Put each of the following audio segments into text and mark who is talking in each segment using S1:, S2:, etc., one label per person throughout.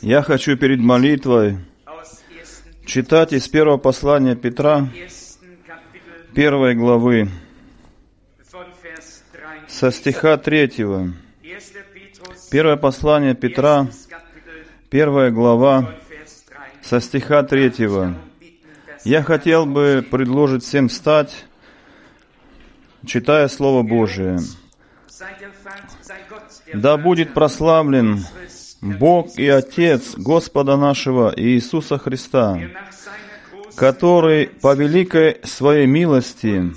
S1: Я хочу перед молитвой читать из первого послания Петра, первой главы, со стиха третьего. Первое послание Петра, первая глава, со стиха третьего. Я хотел бы предложить всем встать, читая Слово Божие. Да будет прославлен Бог и Отец Господа нашего Иисуса Христа, который по великой своей милости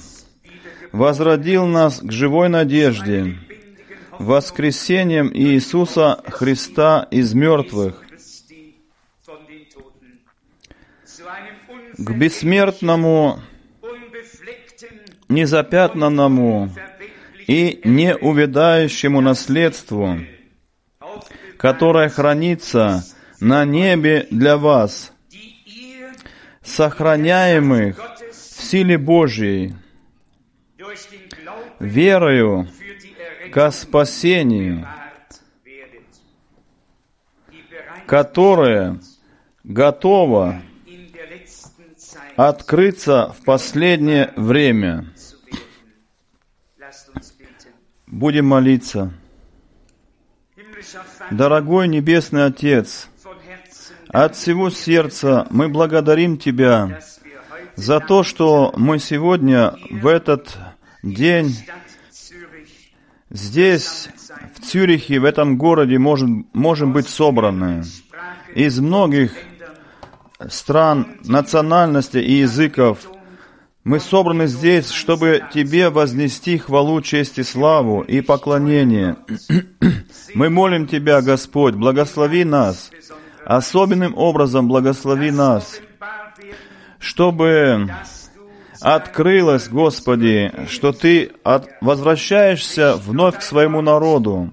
S1: возродил нас к живой надежде, воскресением Иисуса Христа из мертвых, к бессмертному, незапятнанному и неувядающему наследству, которое хранится на небе для вас, сохраняемых в силе Божьей, верою ко спасению, которое готово открыться в последнее время. Будем молиться. Дорогой Небесный Отец, от всего сердца мы благодарим Тебя за то, что мы сегодня в этот день здесь, в Цюрихе, в этом городе, можем, можем быть собраны из многих стран, национальностей и языков. Мы собраны здесь, чтобы Тебе вознести хвалу, честь и славу и поклонение. Мы молим Тебя, Господь, благослови нас, особенным образом благослови нас, чтобы открылось, Господи, что Ты от, возвращаешься вновь к своему народу,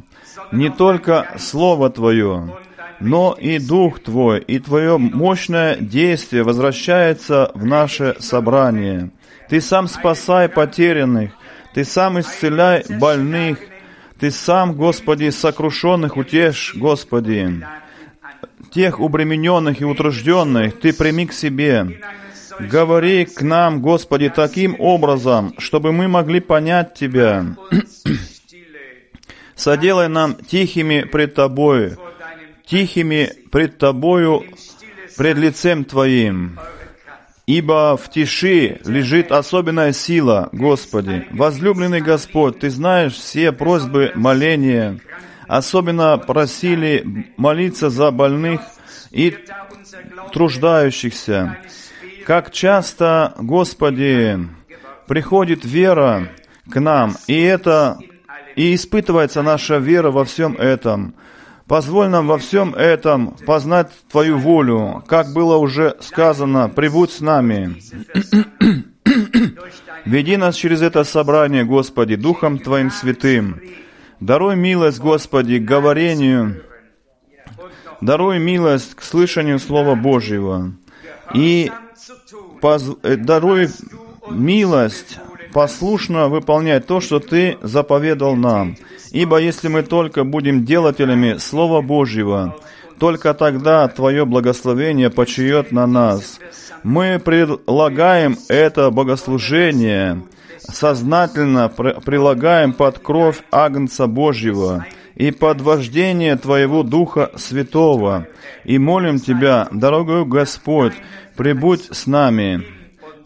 S1: не только Слово Твое, но и Дух Твой, и Твое мощное действие возвращается в наше собрание. Ты сам спасай потерянных, Ты сам исцеляй больных, Ты сам, Господи, сокрушенных утешь, Господи. Тех обремененных и утружденных Ты прими к себе. Говори к нам, Господи, таким образом, чтобы мы могли понять Тебя. Соделай нам тихими пред Тобою, тихими пред Тобою, пред лицем Твоим. Ибо в тиши лежит особенная сила, Господи. Возлюбленный Господь, Ты знаешь все просьбы моления. Особенно просили молиться за больных и труждающихся. Как часто, Господи, приходит вера к нам, и это и испытывается наша вера во всем этом. Позволь нам во всем этом познать Твою волю, как было уже сказано, прибудь с нами. Веди нас через это собрание, Господи, Духом Твоим Святым. Даруй милость, Господи, к говорению, даруй милость к слышанию Слова Божьего. И поз... Э, даруй милость послушно выполнять то, что Ты заповедал нам. Ибо если мы только будем делателями Слова Божьего, только тогда Твое благословение почует на нас. Мы предлагаем это богослужение, сознательно прилагаем под кровь Агнца Божьего и под вождение Твоего Духа Святого, и молим Тебя, дорогой Господь, прибудь с нами,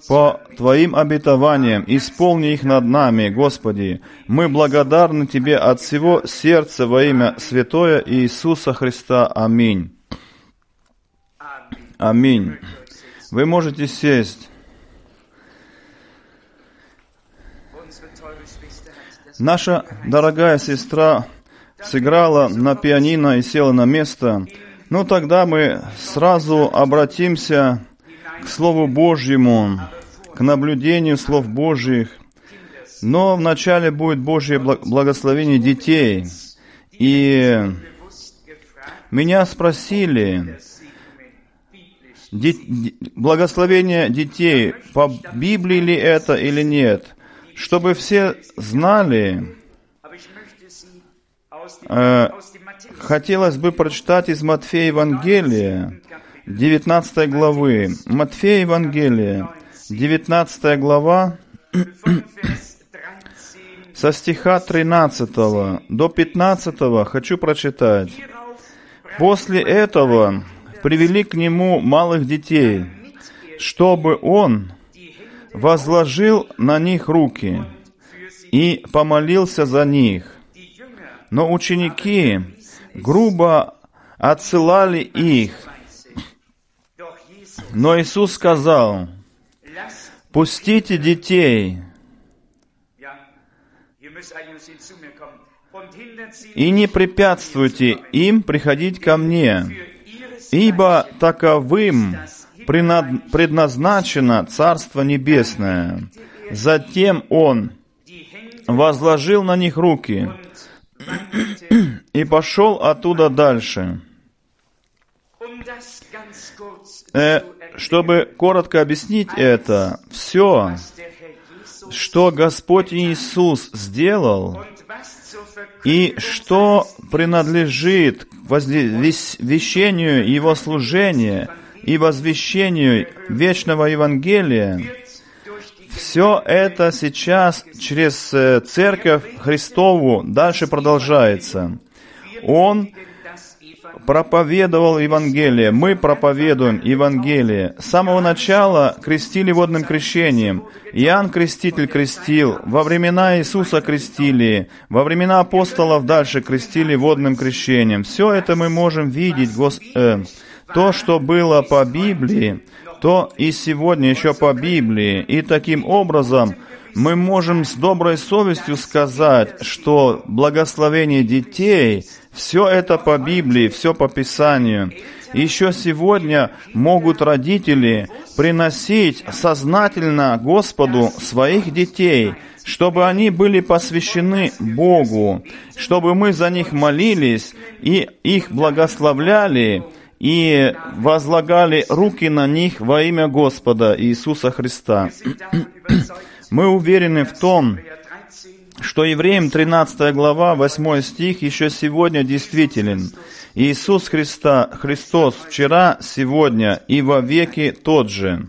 S1: по Твоим обетованиям, исполни их над нами, Господи. Мы благодарны Тебе от всего сердца во имя Святое Иисуса Христа. Аминь. Аминь. Вы можете сесть. Наша дорогая сестра сыграла на пианино и села на место. Ну, тогда мы сразу обратимся к Слову Божьему, к наблюдению слов Божьих. Но вначале будет Божье благословение детей. И меня спросили, благословение детей, по Библии ли это или нет, чтобы все знали, Э, хотелось бы прочитать из Матфея Евангелия, 19 главы. Матфея Евангелия, 19 глава, со стиха 13 до 15 хочу прочитать. После этого привели к нему малых детей, чтобы он возложил на них руки и помолился за них. Но ученики грубо отсылали их. Но Иисус сказал, «Пустите детей и не препятствуйте им приходить ко мне, ибо таковым предназначено Царство Небесное. Затем Он возложил на них руки и пошел оттуда дальше. Чтобы коротко объяснить это, все, что Господь Иисус сделал, и что принадлежит возвещению Его служения и возвещению вечного Евангелия, все это сейчас через э, Церковь Христову дальше продолжается. Он проповедовал Евангелие, мы проповедуем Евангелие. С самого начала крестили водным крещением. Иоанн Креститель крестил, во времена Иисуса крестили, во времена апостолов дальше крестили водным крещением. Все это мы можем видеть, Гос... э, то, что было по Библии, то и сегодня еще по Библии. И таким образом мы можем с доброй совестью сказать, что благословение детей, все это по Библии, все по Писанию. Еще сегодня могут родители приносить сознательно Господу своих детей, чтобы они были посвящены Богу, чтобы мы за них молились и их благословляли, и возлагали руки на них во имя Господа Иисуса Христа. Мы уверены в том, что Евреям 13 глава, 8 стих еще сегодня действителен. Иисус Христа, Христос вчера, сегодня и во веки тот же.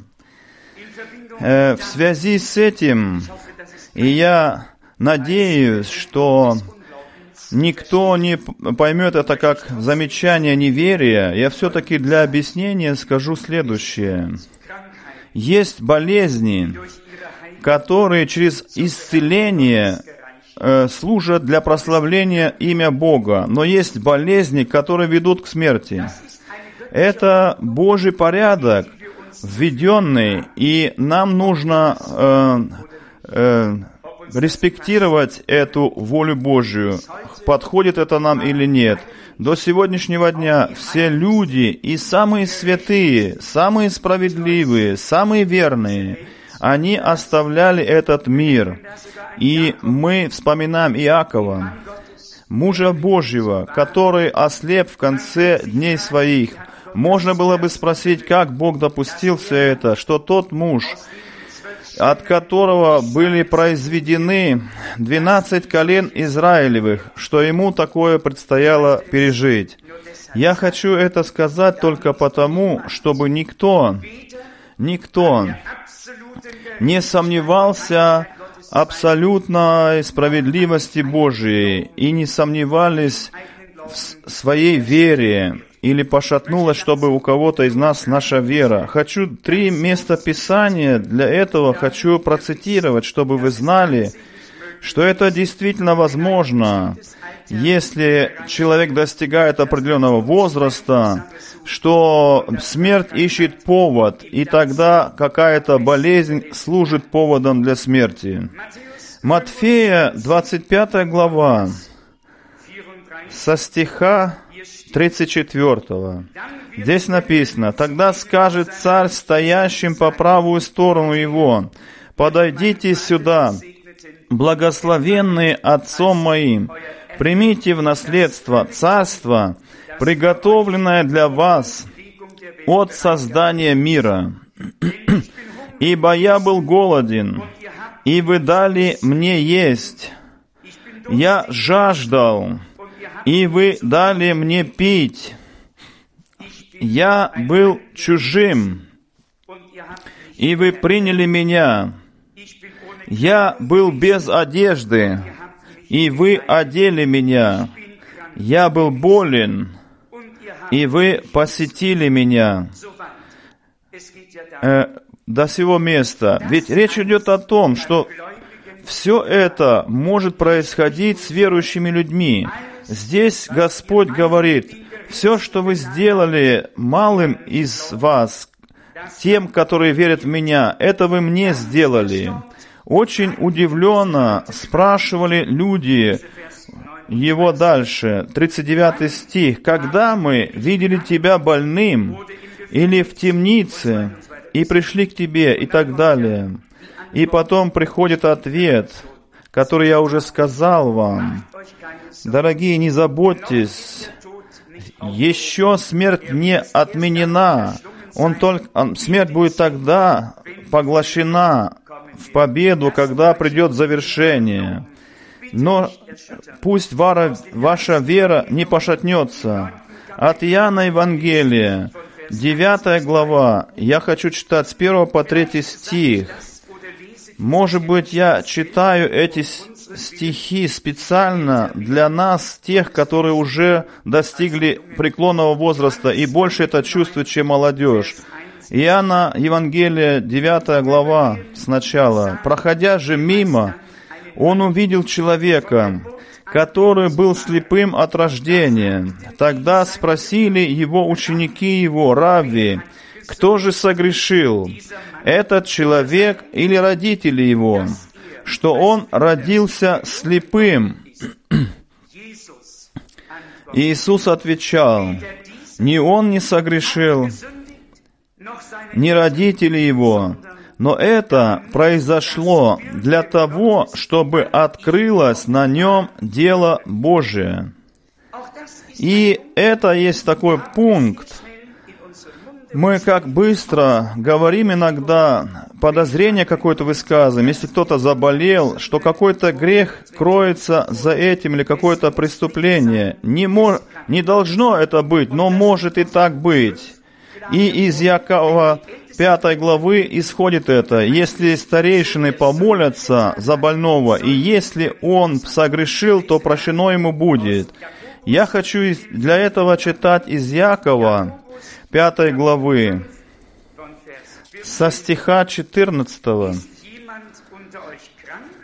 S1: Э, в связи с этим, и я надеюсь, что никто не поймет это как замечание неверия, я все-таки для объяснения скажу следующее. Есть болезни, которые через исцеление э, служат для прославления имя Бога, но есть болезни, которые ведут к смерти. Это Божий порядок, введенный, и нам нужно э, э, респектировать эту волю Божию, подходит это нам или нет. До сегодняшнего дня все люди и самые святые, самые справедливые, самые верные, они оставляли этот мир. И мы вспоминаем Иакова, мужа Божьего, который ослеп в конце дней своих. Можно было бы спросить, как Бог допустил все это, что тот муж, от которого были произведены 12 колен Израилевых, что ему такое предстояло пережить. Я хочу это сказать только потому, чтобы никто, никто не сомневался абсолютной справедливости Божией и не сомневались в своей вере или пошатнулась, чтобы у кого-то из нас наша вера. Хочу три места Писания, для этого хочу процитировать, чтобы вы знали, что это действительно возможно, если человек достигает определенного возраста, что смерть ищет повод, и тогда какая-то болезнь служит поводом для смерти. Матфея, 25 глава, со стиха 34. Здесь написано, «Тогда скажет царь стоящим по правую сторону его, подойдите сюда, благословенные отцом моим, примите в наследство царство, приготовленное для вас от создания мира. Ибо я был голоден, и вы дали мне есть. Я жаждал, и вы дали мне пить. Я был чужим, и вы приняли меня. Я был без одежды, и вы одели меня. Я был болен, и вы посетили меня. Э, до сего места. Ведь речь идет о том, что все это может происходить с верующими людьми. Здесь Господь говорит, все, что вы сделали малым из вас, тем, которые верят в Меня, это вы мне сделали. Очень удивленно спрашивали люди его дальше, 39 стих, «Когда мы видели тебя больным или в темнице и пришли к тебе» и так далее. И потом приходит ответ, который я уже сказал вам. Дорогие, не заботьтесь, еще смерть не отменена. Он только, смерть будет тогда поглощена в победу, когда придет завершение. Но пусть вара, ваша вера не пошатнется. От Иоанна Евангелия, 9 глава, я хочу читать с 1 по 3 стих. Может быть, я читаю эти стихи специально для нас, тех, которые уже достигли преклонного возраста и больше это чувствуют, чем молодежь. Иоанна, Евангелие, 9 глава сначала. «Проходя же мимо, он увидел человека, который был слепым от рождения. Тогда спросили его ученики его, Равви, кто же согрешил, этот человек или родители его, что он родился слепым? Иисус отвечал, ни он не согрешил, ни родители его, но это произошло для того, чтобы открылось на нем дело Божие. И это есть такой пункт, мы как быстро говорим иногда, подозрение какое-то высказываем, если кто-то заболел, что какой-то грех кроется за этим или какое-то преступление. Не, мож, не должно это быть, но может и так быть. И из Якова 5 главы исходит это. Если старейшины помолятся за больного, и если он согрешил, то прощено ему будет. Я хочу для этого читать из Якова, пятой главы, со стиха 14.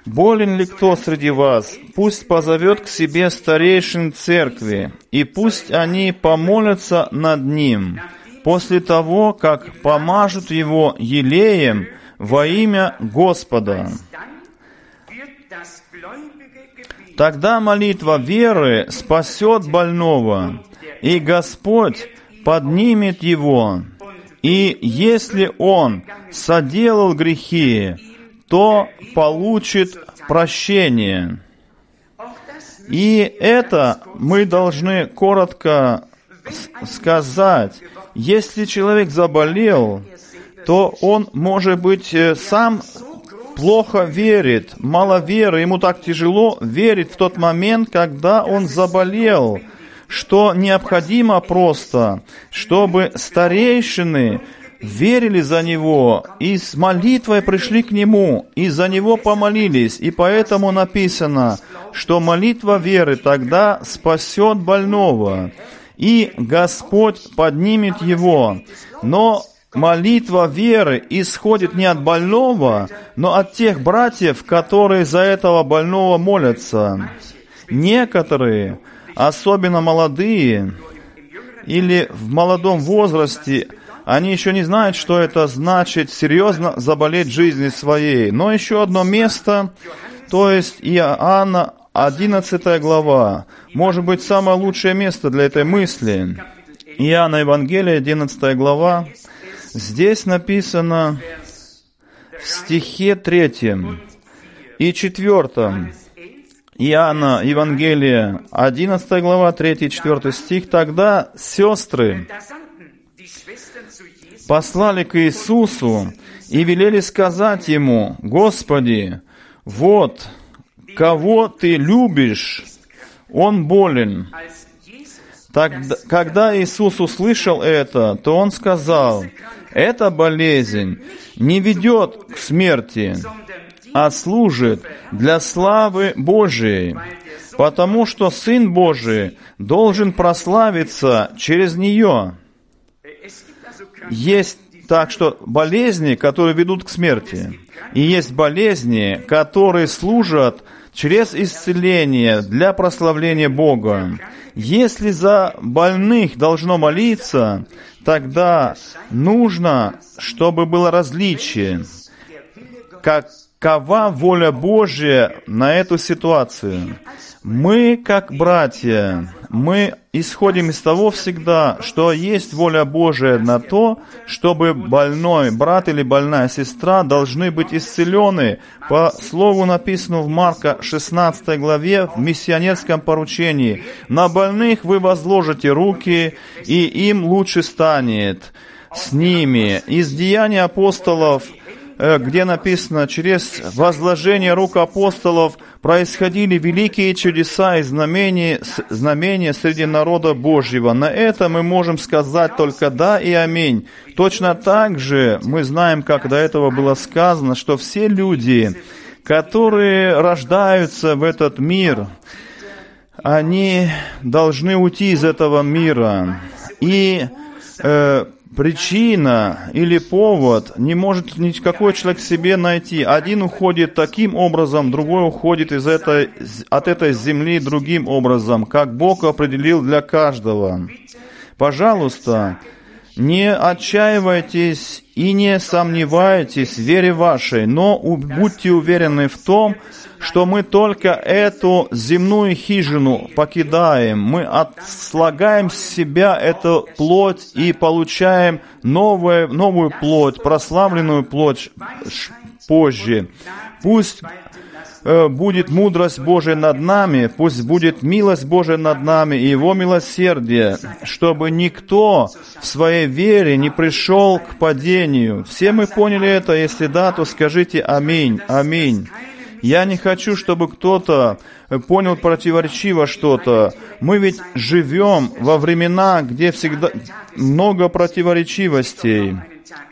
S1: «Болен ли кто среди вас? Пусть позовет к себе старейшин церкви, и пусть они помолятся над ним, после того, как помажут его елеем во имя Господа. Тогда молитва веры спасет больного, и Господь поднимет его, и если он соделал грехи, то получит прощение. И это мы должны коротко сказать. Если человек заболел, то он, может быть, э, сам плохо верит, мало веры, ему так тяжело верить в тот момент, когда он заболел – что необходимо просто, чтобы старейшины верили за него и с молитвой пришли к нему, и за него помолились. И поэтому написано, что молитва веры тогда спасет больного, и Господь поднимет его. Но молитва веры исходит не от больного, но от тех братьев, которые за этого больного молятся. Некоторые особенно молодые или в молодом возрасте, они еще не знают, что это значит серьезно заболеть жизнью своей. Но еще одно место, то есть Иоанна 11 глава, может быть самое лучшее место для этой мысли. Иоанна Евангелие 11 глава, здесь написано в стихе 3 и 4. Иоанна, Евангелие, 11 глава, 3-4 стих, тогда сестры послали к Иисусу и велели сказать Ему, «Господи, вот, кого Ты любишь, Он болен. Тогда, когда Иисус услышал это, то Он сказал, эта болезнь не ведет к смерти, а служит для славы Божией, потому что Сын Божий должен прославиться через нее. Есть так что болезни, которые ведут к смерти, и есть болезни, которые служат через исцеление для прославления Бога. Если за больных должно молиться, тогда нужно, чтобы было различие, какова воля Божья на эту ситуацию. Мы, как братья, мы исходим из того всегда, что есть воля Божия на то, чтобы больной брат или больная сестра должны быть исцелены. По слову написано в Марка 16 главе в миссионерском поручении. На больных вы возложите руки, и им лучше станет с ними. Из деяний апостолов где написано, через возложение рук апостолов происходили великие чудеса и знамения, знамения среди народа Божьего. На это мы можем сказать только да и аминь. Точно так же мы знаем, как до этого было сказано, что все люди, которые рождаются в этот мир, они должны уйти из этого мира. И э, причина или повод не может никакой человек себе найти. Один уходит таким образом, другой уходит из этой, от этой земли другим образом, как Бог определил для каждого. Пожалуйста, не отчаивайтесь и не сомневайтесь в вере вашей, но будьте уверены в том, что мы только эту земную хижину покидаем. Мы отслагаем с себя эту плоть и получаем новую, новую плоть, прославленную плоть позже. Пусть будет мудрость Божия над нами, пусть будет милость Божия над нами и Его милосердие, чтобы никто в своей вере не пришел к падению. Все мы поняли это, если да, то скажите аминь, аминь. Я не хочу, чтобы кто-то э, понял противоречиво что-то. Мы ведь живем во времена, где всегда много противоречивостей,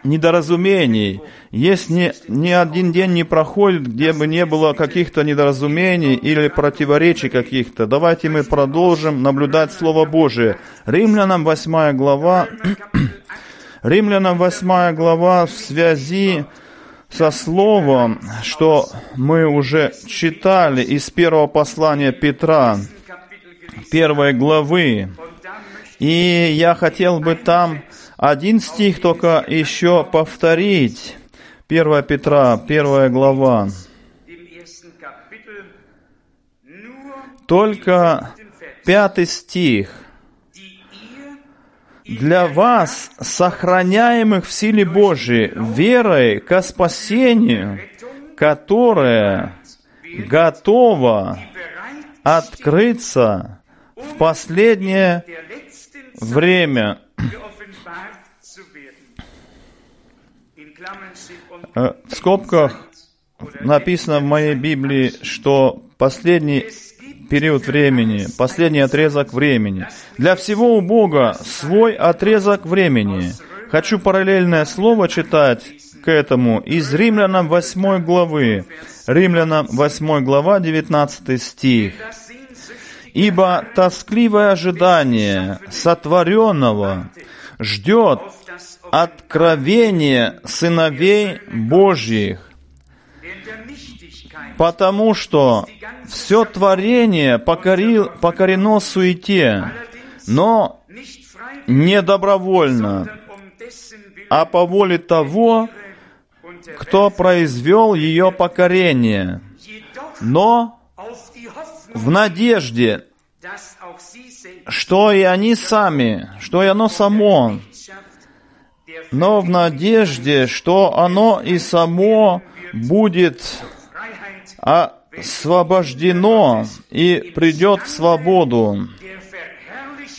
S1: недоразумений. Есть ни, ни один день не проходит, где бы не было каких-то недоразумений или противоречий каких-то. Давайте мы продолжим наблюдать Слово Божие. Римлянам 8 глава, Римлянам 8 глава в связи со словом, что мы уже читали из первого послания Петра, первой главы. И я хотел бы там один стих только еще повторить. 1 Петра, первая глава. Только пятый стих. Для вас, сохраняемых в силе Божией, верой ко спасению, которое готово открыться в последнее время. В скобках написано в моей Библии, что последний период времени, последний отрезок времени. Для всего у Бога свой отрезок времени. Хочу параллельное слово читать к этому из Римлянам 8 главы. Римлянам 8 глава, 19 стих. Ибо тоскливое ожидание сотворенного ждет откровение сыновей Божьих, потому что все творение покорил, покорено суете, но не добровольно, а по воле того, кто произвел ее покорение, но в надежде, что и они сами, что и оно само, но в надежде, что оно и само будет освобождено и придет в свободу.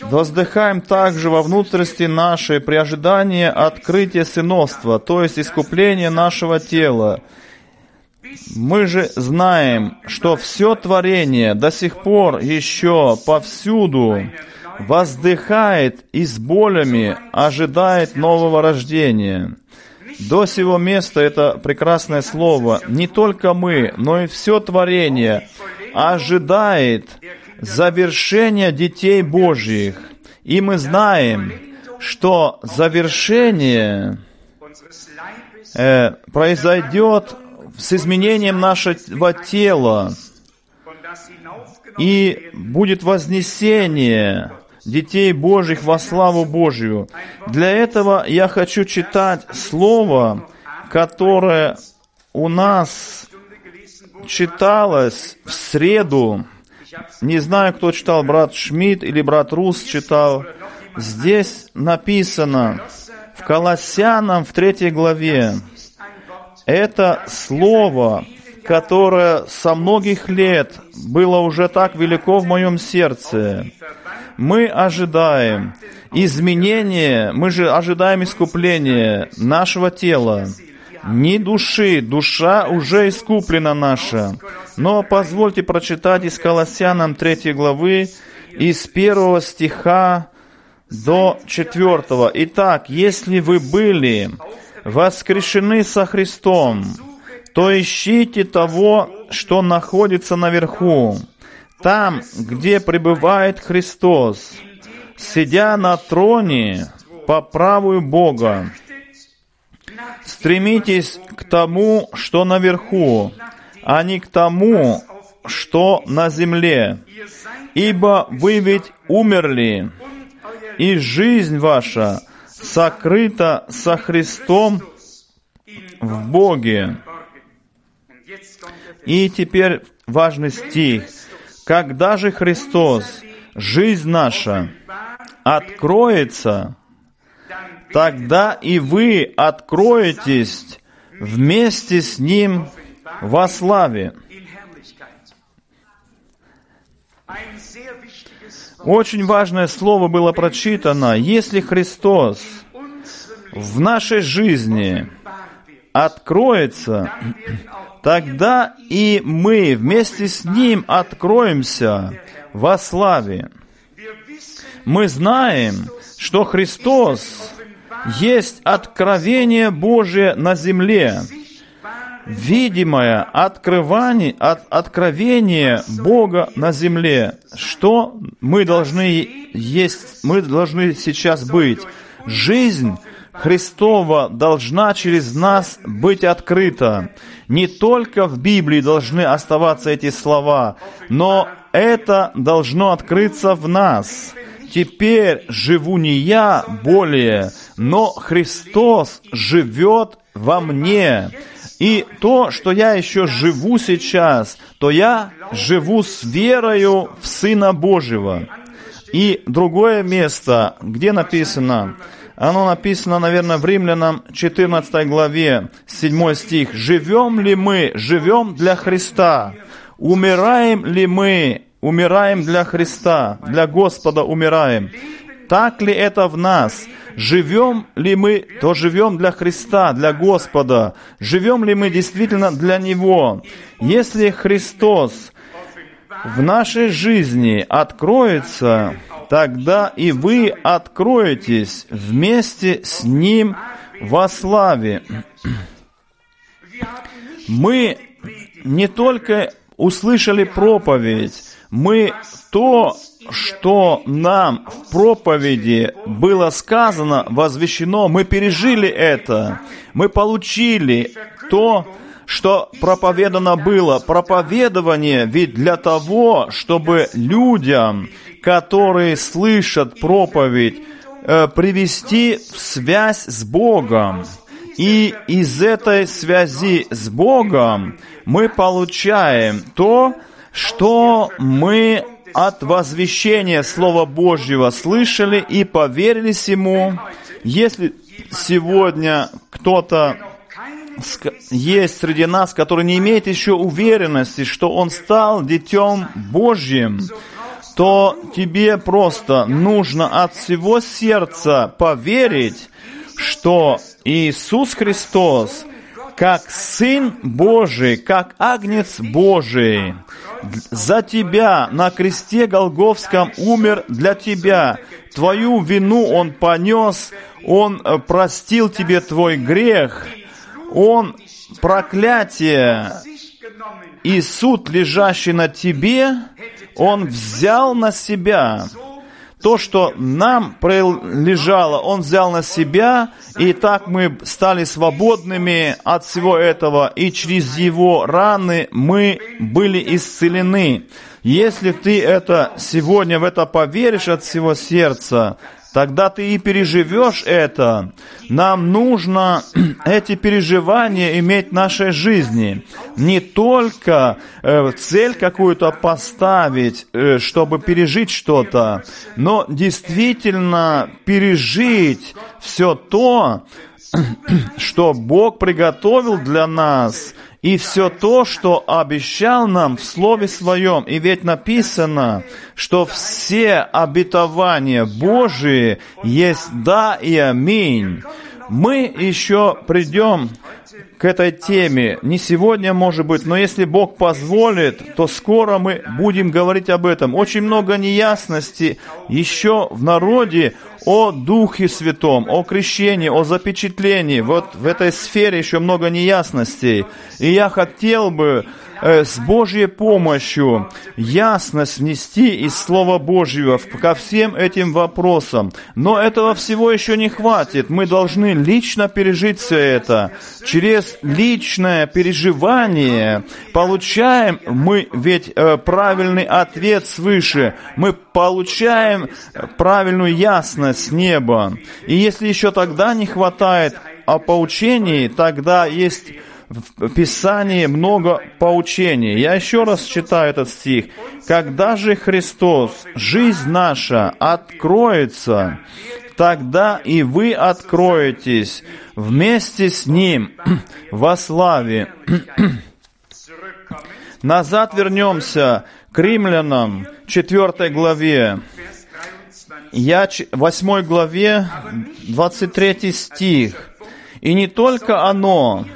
S1: Воздыхаем также во внутренности нашей при ожидании открытия сыновства, то есть искупления нашего тела. Мы же знаем, что все творение до сих пор еще повсюду воздыхает и с болями ожидает нового рождения. До сего места это прекрасное слово. Не только мы, но и все творение ожидает завершения детей Божьих. И мы знаем, что завершение э, произойдет с изменением нашего тела, и будет вознесение детей Божьих во славу Божью. Для этого я хочу читать слово, которое у нас читалось в среду. Не знаю, кто читал, брат Шмидт или брат Рус читал. Здесь написано в Колоссянам в третьей главе. Это слово, которое со многих лет было уже так велико в моем сердце. Мы ожидаем изменения, мы же ожидаем искупления нашего тела, не души, душа уже искуплена наша. Но позвольте прочитать из Колоссянам 3 главы, из первого стиха до четвертого. Итак, если вы были воскрешены со Христом, то ищите того, что находится наверху, там, где пребывает Христос, сидя на троне по правую Бога. Стремитесь к тому, что наверху, а не к тому, что на земле. Ибо вы ведь умерли, и жизнь ваша сокрыта со Христом в Боге. И теперь важный стих. Когда же Христос, жизнь наша, откроется, тогда и вы откроетесь вместе с Ним во славе. Очень важное слово было прочитано. Если Христос в нашей жизни откроется, тогда и мы вместе с Ним откроемся во славе. Мы знаем, что Христос есть откровение Божие на земле, видимое открывание, от, откровение Бога на земле. Что мы должны есть, мы должны сейчас быть? Жизнь Христова должна через нас быть открыта. Не только в Библии должны оставаться эти слова, но это должно открыться в нас. Теперь живу не я более, но Христос живет во мне. И то, что я еще живу сейчас, то я живу с верою в Сына Божьего. И другое место, где написано, оно написано, наверное, в Римлянам 14 главе, 7 стих. «Живем ли мы? Живем для Христа. Умираем ли мы? Умираем для Христа. Для Господа умираем. Так ли это в нас? Живем ли мы, то живем для Христа, для Господа. Живем ли мы действительно для Него? Если Христос в нашей жизни откроется, тогда и вы откроетесь вместе с Ним во славе. Мы не только услышали проповедь, мы то, что нам в проповеди было сказано, возвещено, мы пережили это, мы получили то, что проповедано было. Проповедование ведь для того, чтобы людям, которые слышат проповедь, э, привести в связь с Богом. И из этой связи с Богом мы получаем то, что мы от возвещения Слова Божьего слышали и поверили Ему. Если сегодня кто-то есть среди нас, который не имеет еще уверенности, что он стал детем Божьим, то тебе просто нужно от всего сердца поверить, что Иисус Христос как Сын Божий, как Агнец Божий. За тебя на кресте Голговском умер для тебя. Твою вину Он понес, Он э, простил тебе твой грех, Он проклятие и суд, лежащий на тебе, Он взял на себя. То, что нам прилежало, Он взял на себя, и так мы стали свободными от всего этого, и через Его раны мы были исцелены. Если ты это сегодня в это поверишь от всего сердца, тогда ты и переживешь это. Нам нужно эти переживания иметь в нашей жизни. Не только э, цель какую-то поставить, э, чтобы пережить что-то, но действительно пережить все то, что Бог приготовил для нас – и все то, что обещал нам в Слове Своем. И ведь написано, что все обетования Божии есть да и аминь. Мы еще придем к этой теме. Не сегодня, может быть, но если Бог позволит, то скоро мы будем говорить об этом. Очень много неясности еще в народе о Духе Святом, о крещении, о запечатлении. Вот в этой сфере еще много неясностей. И я хотел бы э, с Божьей помощью ясность внести из Слова Божьего ко всем этим вопросам. Но этого всего еще не хватит. Мы должны лично пережить все это. Через личное переживание получаем мы ведь э, правильный ответ свыше. Мы получаем правильную ясность с неба. И если еще тогда не хватает о поучении, тогда есть в Писании много поучений. Я еще раз читаю этот стих. «Когда же Христос, жизнь наша, откроется, тогда и вы откроетесь вместе с Ним во славе». Назад вернемся к римлянам, 4 главе. Я 8 главе, 23 стих. «И не только оно,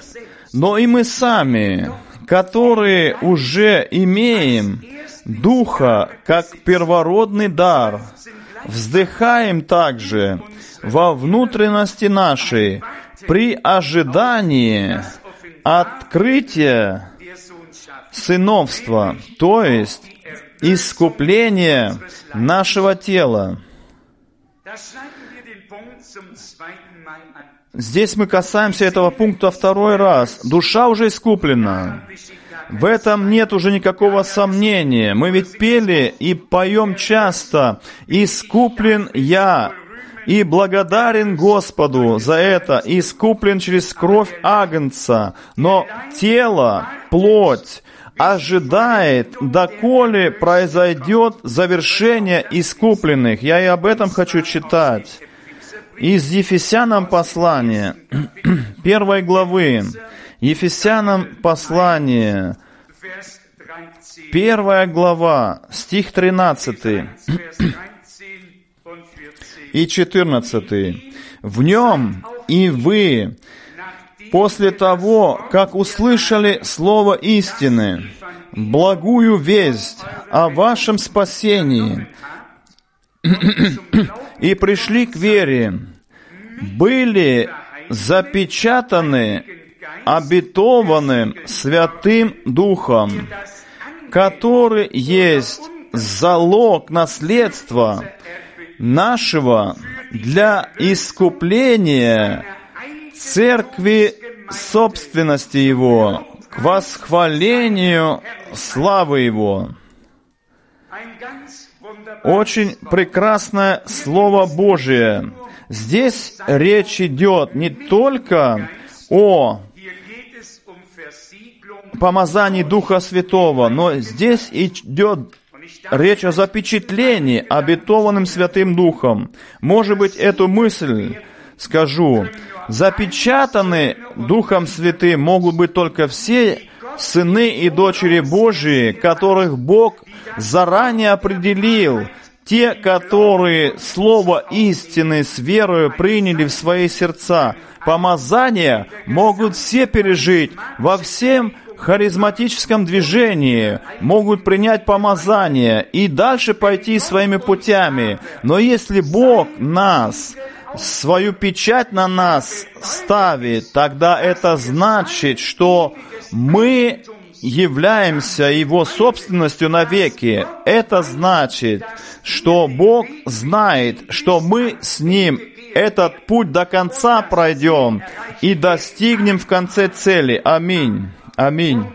S1: но и мы сами, которые уже имеем Духа как первородный дар, вздыхаем также во внутренности нашей при ожидании открытия сыновства, то есть искупления нашего тела. Здесь мы касаемся этого пункта второй раз. Душа уже искуплена. В этом нет уже никакого сомнения. Мы ведь пели и поем часто «Искуплен я, и благодарен Господу за это, искуплен через кровь Агнца, но тело, плоть, ожидает, доколе произойдет завершение искупленных. Я и об этом хочу читать. Из Ефесянам послания, первой главы, Ефесянам послание, первая глава, стих 13 и 14. В нем и вы, после того, как услышали слово истины, благую весть о вашем спасении, и пришли к вере, были запечатаны обетованным Святым Духом, который есть залог наследства нашего для искупления церкви собственности Его, к восхвалению славы Его. Очень прекрасное Слово Божие. Здесь речь идет не только о помазании Духа Святого, но здесь идет речь о запечатлении обетованным Святым Духом. Может быть, эту мысль скажу. Запечатаны Духом Святым могут быть только все сыны и дочери Божии, которых Бог заранее определил те, которые Слово истины с верою приняли в свои сердца, помазание могут все пережить во всем харизматическом движении, могут принять помазание и дальше пойти своими путями. Но если Бог нас свою печать на нас ставит, тогда это значит, что мы являемся Его собственностью навеки. Это значит, что Бог знает, что мы с Ним этот путь до конца пройдем и достигнем в конце цели. Аминь. Аминь.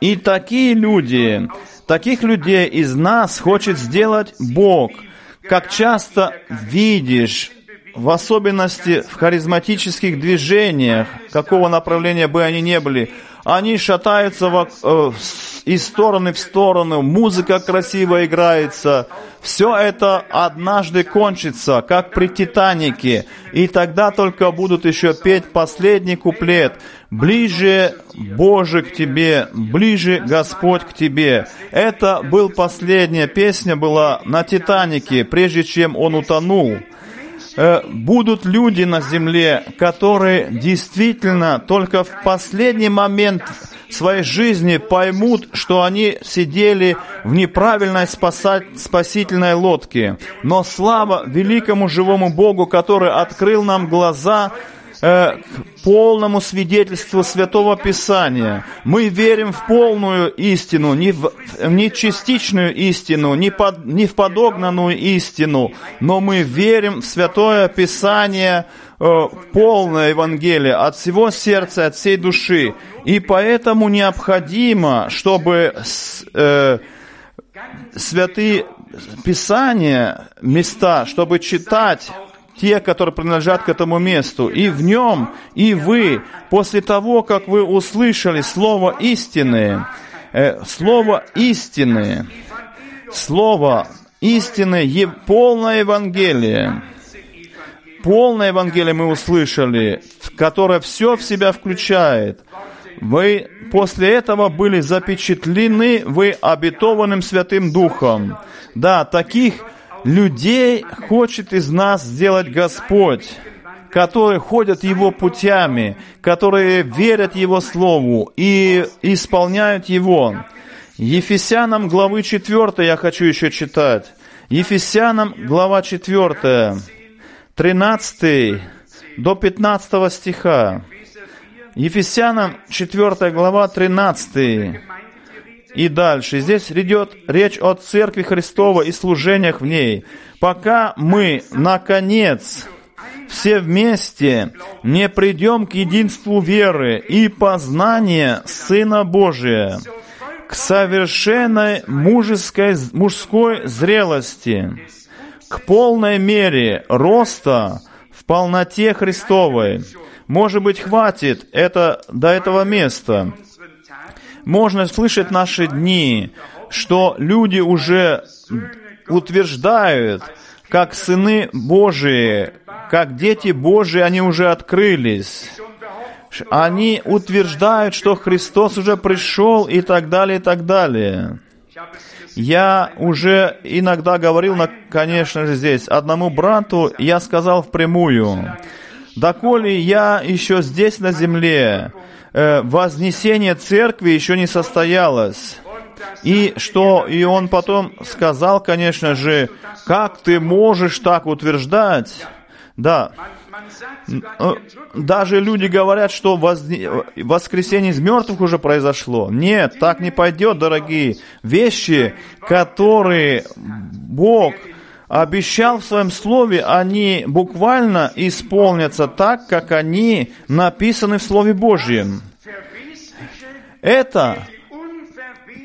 S1: И такие люди, таких людей из нас хочет сделать Бог. Как часто видишь, в особенности в харизматических движениях, какого направления бы они ни были, они шатаются во, э, из стороны в сторону, музыка красиво играется. Все это однажды кончится, как при Титанике. И тогда только будут еще петь последний куплет. «Ближе, Боже, к Тебе, ближе, Господь, к Тебе». Это был последняя песня была на Титанике, прежде чем он утонул. Э, будут люди на земле, которые действительно только в последний момент своей жизни поймут, что они сидели в неправильной спасать, спасительной лодке. Но слава великому живому Богу, который открыл нам глаза Э, полному свидетельству Святого Писания. Мы верим в полную истину, не в, не частичную истину, не, под, не в подогнанную истину, но мы верим в Святое Писание, э, полное Евангелие от всего сердца, от всей души. И поэтому необходимо, чтобы э, святые Писания, места, чтобы читать те, которые принадлежат к этому месту. И в нем, и вы, после того, как вы услышали Слово истины, э, Слово истины, Слово истины, полное Евангелие, полное Евангелие мы услышали, которое все в себя включает. Вы после этого были запечатлены, вы обетованным Святым Духом. Да, таких людей хочет из нас сделать Господь, которые ходят Его путями, которые верят Его Слову и исполняют Его. Ефесянам главы 4 я хочу еще читать. Ефесянам глава 4, 13 до 15 стиха. Ефесянам 4 глава 13 и дальше. Здесь идет речь о Церкви Христова и служениях в ней. Пока мы, наконец, все вместе не придем к единству веры и познания Сына Божия, к совершенной мужеской, мужской зрелости, к полной мере роста в полноте Христовой. Может быть, хватит это до этого места можно слышать наши дни, что люди уже утверждают, как сыны Божии, как дети Божии, они уже открылись. Они утверждают, что Христос уже пришел и так далее, и так далее. Я уже иногда говорил, конечно же, здесь, одному брату я сказал впрямую, «Доколе я еще здесь на земле, Э, вознесение церкви еще не состоялось. И что, и он потом сказал, конечно же, как ты можешь так утверждать? Да, э, даже люди говорят, что воскресение из мертвых уже произошло. Нет, так не пойдет, дорогие. Вещи, которые Бог обещал в своем слове, они буквально исполнятся так, как они написаны в Слове Божьем. Это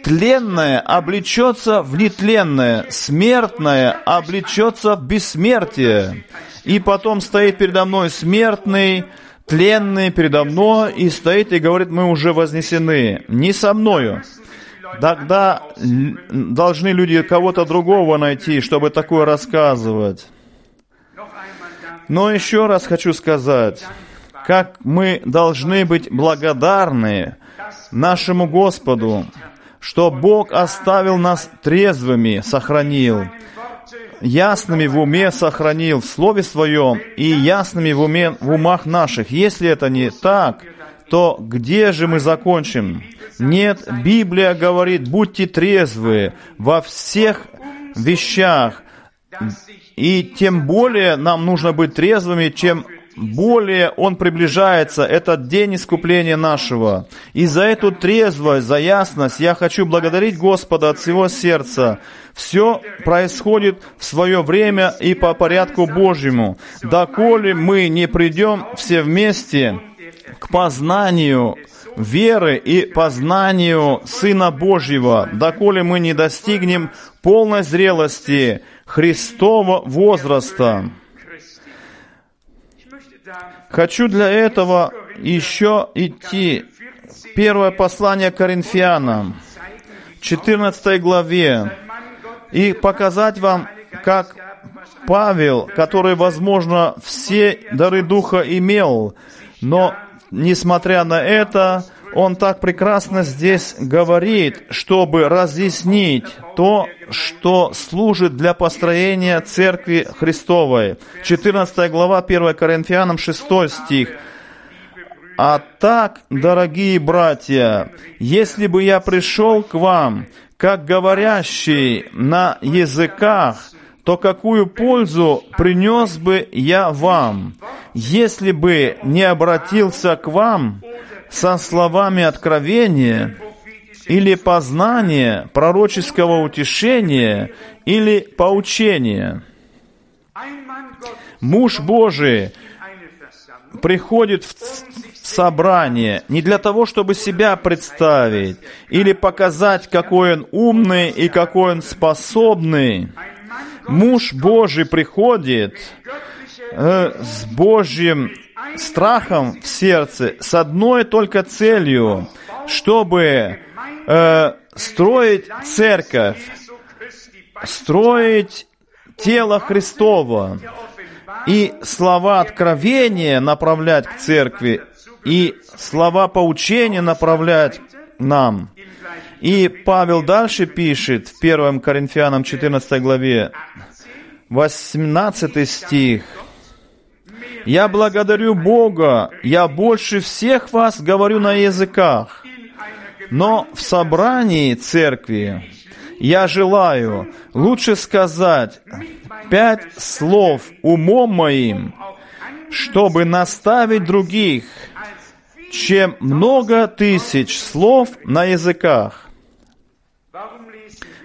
S1: тленное облечется в нетленное, смертное облечется в бессмертие. И потом стоит передо мной смертный, тленный передо мной и стоит и говорит, мы уже вознесены. Не со мною, Тогда должны люди кого-то другого найти, чтобы такое рассказывать. Но еще раз хочу сказать, как мы должны быть благодарны нашему Господу, что Бог оставил нас трезвыми, сохранил. ясными в уме сохранил в Слове Своем и ясными в, уме, в умах наших. Если это не так, то где же мы закончим? Нет, Библия говорит, будьте трезвы во всех вещах. И тем более нам нужно быть трезвыми, чем более он приближается, этот день искупления нашего. И за эту трезвость, за ясность я хочу благодарить Господа от всего сердца. Все происходит в свое время и по порядку Божьему. Доколе мы не придем все вместе к познанию веры и познанию Сына Божьего, доколе мы не достигнем полной зрелости Христова возраста. Хочу для этого еще идти. Первое послание Коринфянам, 14 главе, и показать вам, как Павел, который, возможно, все дары Духа имел, но, несмотря на это, он так прекрасно здесь говорит, чтобы разъяснить то, что служит для построения Церкви Христовой. 14 глава 1 Коринфянам 6 стих. «А так, дорогие братья, если бы я пришел к вам, как говорящий на языках, то какую пользу принес бы я вам, если бы не обратился к вам со словами откровения или познания, пророческого утешения или поучения. Муж Божий приходит в собрание не для того, чтобы себя представить или показать, какой он умный и какой он способный. Муж Божий приходит э, с Божьим страхом в сердце, с одной только целью, чтобы э, строить церковь, строить тело Христова и слова откровения направлять к церкви, и слова поучения направлять нам. И Павел дальше пишет в 1 Коринфянам 14 главе, 18 стих, я благодарю Бога, я больше всех вас говорю на языках, но в собрании церкви я желаю лучше сказать пять слов умом моим, чтобы наставить других, чем много тысяч слов на языках.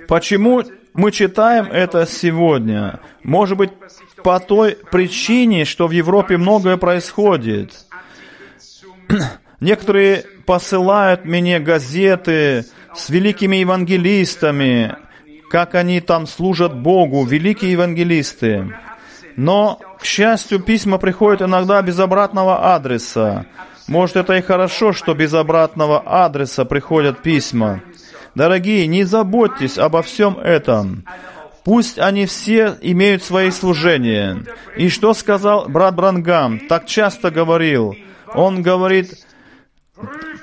S1: Почему мы читаем это сегодня? Может быть, по той причине, что в Европе многое происходит. Некоторые посылают мне газеты с великими евангелистами, как они там служат Богу, великие евангелисты. Но, к счастью, письма приходят иногда без обратного адреса. Может, это и хорошо, что без обратного адреса приходят письма. Дорогие, не заботьтесь обо всем этом. Пусть они все имеют свои служения. И что сказал брат Брангам? Так часто говорил. Он говорит,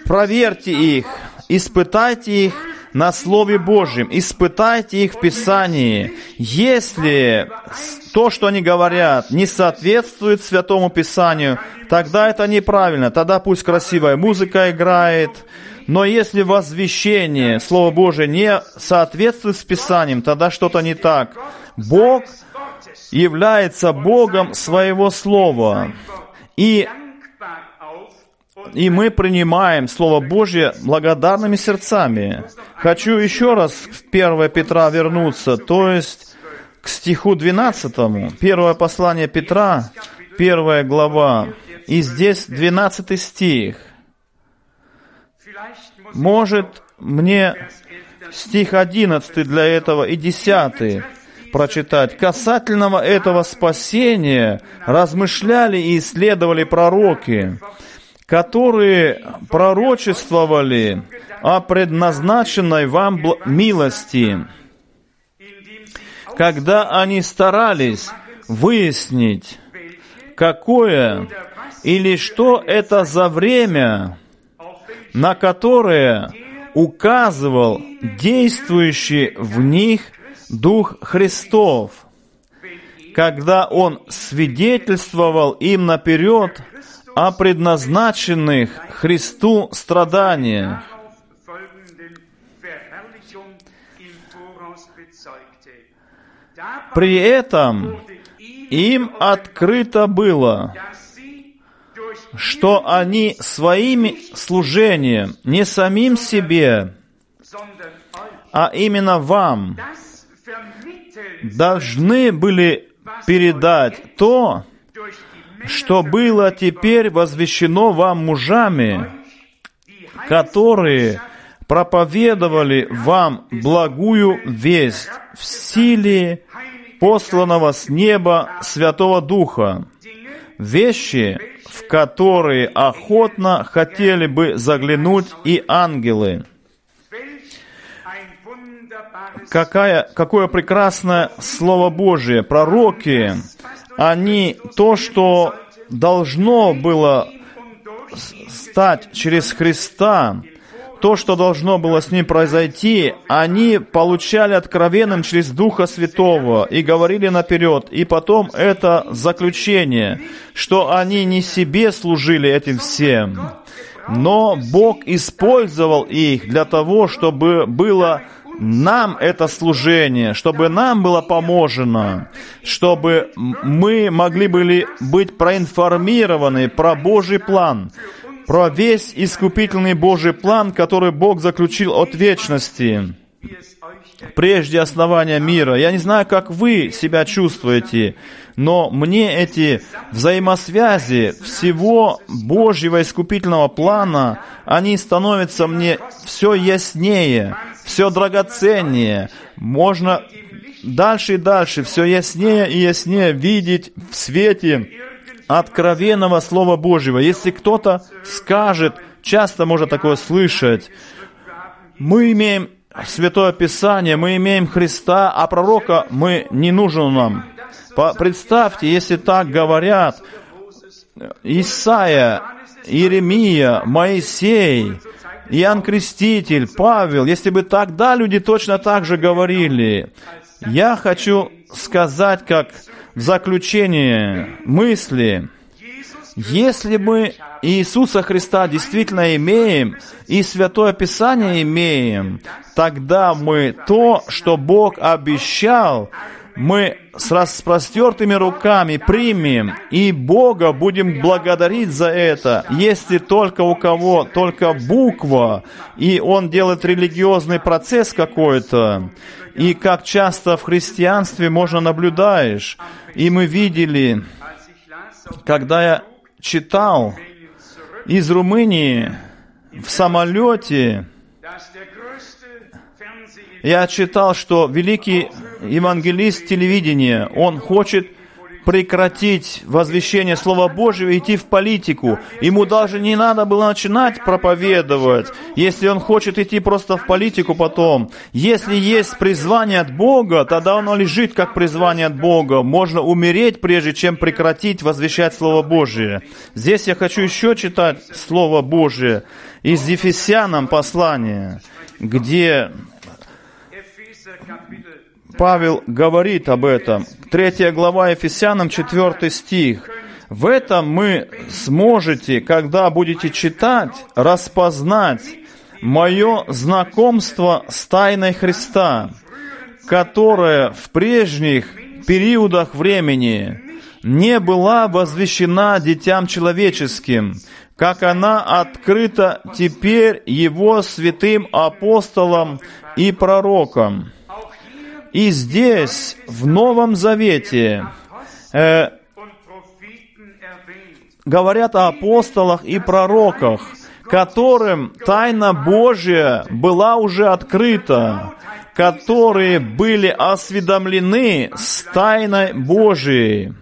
S1: проверьте их, испытайте их на Слове Божьем, испытайте их в Писании. Если то, что они говорят, не соответствует Святому Писанию, тогда это неправильно. Тогда пусть красивая музыка играет, но если возвещение, Слово Божие, не соответствует с Писанием, тогда что-то не так. Бог является Богом своего Слова. И, и мы принимаем Слово Божье благодарными сердцами. Хочу еще раз в 1 Петра вернуться, то есть к стиху 12. Первое послание Петра, первая глава. И здесь 12 стих – может, мне стих 11 для этого и 10 прочитать. Касательного этого спасения размышляли и исследовали пророки, которые пророчествовали о предназначенной вам милости, когда они старались выяснить, какое или что это за время, на которые указывал действующий в них Дух Христов, когда Он свидетельствовал им наперед о предназначенных Христу страданиях, при этом им открыто было, что они своими служением, не самим себе, а именно вам, должны были передать то, что было теперь возвещено вам мужами, которые проповедовали вам благую весть в силе посланного с неба Святого Духа, вещи, в которые охотно хотели бы заглянуть и ангелы. Какая, какое прекрасное Слово Божие. Пророки, они то, что должно было стать через Христа, то, что должно было с ним произойти, они получали откровенным через Духа Святого и говорили наперед. И потом это заключение, что они не себе служили этим всем, но Бог использовал их для того, чтобы было нам это служение, чтобы нам было поможено, чтобы мы могли были быть проинформированы про Божий план, про весь искупительный Божий план, который Бог заключил от вечности, прежде основания мира. Я не знаю, как вы себя чувствуете, но мне эти взаимосвязи всего Божьего искупительного плана, они становятся мне все яснее, все драгоценнее. Можно дальше и дальше, все яснее и яснее видеть в свете откровенного Слова Божьего. Если кто-то скажет, часто можно такое слышать, мы имеем Святое Писание, мы имеем Христа, а пророка мы не нужен нам. Представьте, если так говорят Исаия, Иеремия, Моисей, Иоанн Креститель, Павел, если бы тогда люди точно так же говорили, я хочу сказать, как в заключение мысли, если мы Иисуса Христа действительно имеем и Святое Писание имеем, тогда мы то, что Бог обещал, мы с распростертыми руками примем, и Бога будем благодарить за это. Если только у кого только буква, и он делает религиозный процесс какой-то, и как часто в христианстве можно наблюдаешь, и мы видели, когда я читал из Румынии в самолете, я читал, что великий евангелист телевидения, он хочет прекратить возвещение Слова Божьего и идти в политику. Ему даже не надо было начинать проповедовать, если он хочет идти просто в политику потом. Если есть призвание от Бога, тогда оно лежит как призвание от Бога. Можно умереть, прежде чем прекратить возвещать Слово Божие. Здесь я хочу еще читать Слово Божие из Ефесянам послания, где Павел говорит об этом. Третья глава Ефесянам, четвертый стих. В этом мы сможете, когда будете читать, распознать мое знакомство с тайной Христа, которая в прежних периодах времени не была возвещена детям человеческим, как она открыта теперь его святым апостолам и пророкам. И здесь, в Новом Завете, э, говорят о апостолах и пророках, которым тайна Божья была уже открыта, которые были осведомлены с тайной Божией.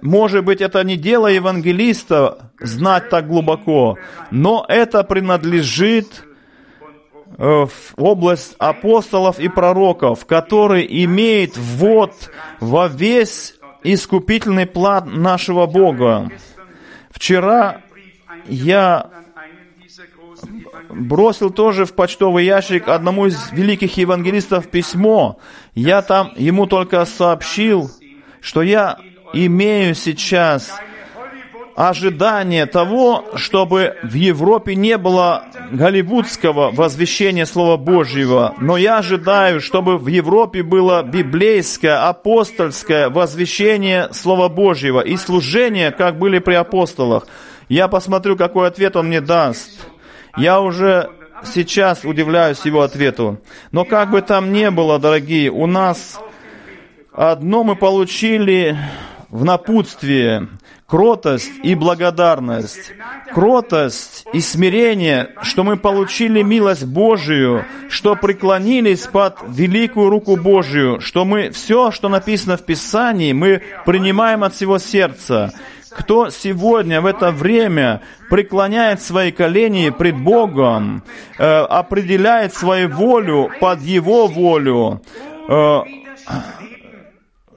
S1: Может быть, это не дело евангелиста знать так глубоко, но это принадлежит в область апостолов и пророков, который имеет ввод во весь искупительный план нашего Бога. Вчера я бросил тоже в почтовый ящик одному из великих евангелистов письмо. Я там ему только сообщил, что я имею сейчас ожидание того, чтобы в Европе не было голливудского возвещения Слова Божьего, но я ожидаю, чтобы в Европе было библейское, апостольское возвещение Слова Божьего и служение, как были при апостолах. Я посмотрю, какой ответ он мне даст. Я уже сейчас удивляюсь его ответу. Но как бы там ни было, дорогие, у нас одно мы получили в напутствие кротость и благодарность, кротость и смирение, что мы получили милость Божию, что преклонились под великую руку Божию, что мы все, что написано в Писании, мы принимаем от всего сердца. Кто сегодня в это время преклоняет свои колени пред Богом, э, определяет свою волю под Его волю, э,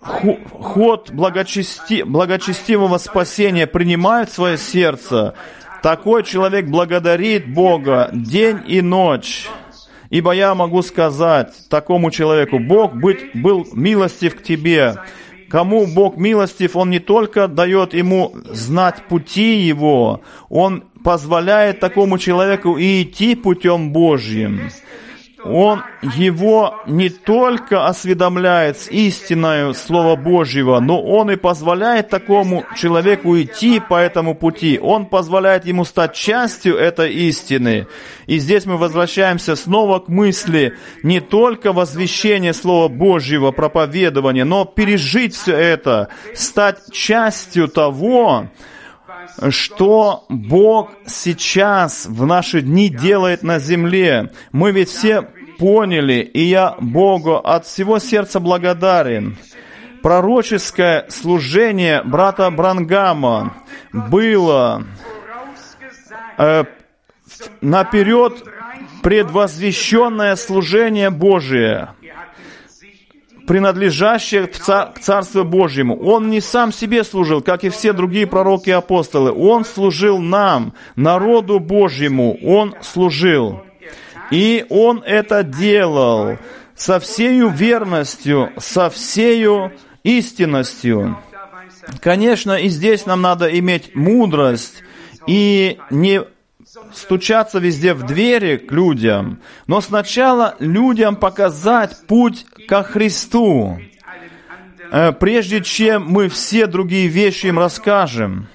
S1: ход благочести, благочестивого спасения принимает в свое сердце, такой человек благодарит Бога день и ночь. Ибо я могу сказать такому человеку, Бог быть, был милостив к тебе, Кому Бог милостив, Он не только дает ему знать пути Его, Он позволяет такому человеку и идти путем Божьим он его не только осведомляет с истиною Слова Божьего, но он и позволяет такому человеку идти по этому пути. Он позволяет ему стать частью этой истины. И здесь мы возвращаемся снова к мысли не только возвещения Слова Божьего, проповедования, но пережить все это, стать частью того, что Бог сейчас в наши дни делает на земле. Мы ведь все поняли, и я Богу от всего сердца благодарен. Пророческое служение брата Брангама было э, наперед предвозвещенное служение Божие, принадлежащее к Царству Божьему. Он не сам себе служил, как и все другие пророки и апостолы. Он служил нам, народу Божьему. Он служил. И он это делал со всею верностью, со всею истинностью. Конечно, и здесь нам надо иметь мудрость и не стучаться везде в двери к людям, но сначала людям показать путь ко Христу, э, прежде чем мы все другие вещи им расскажем.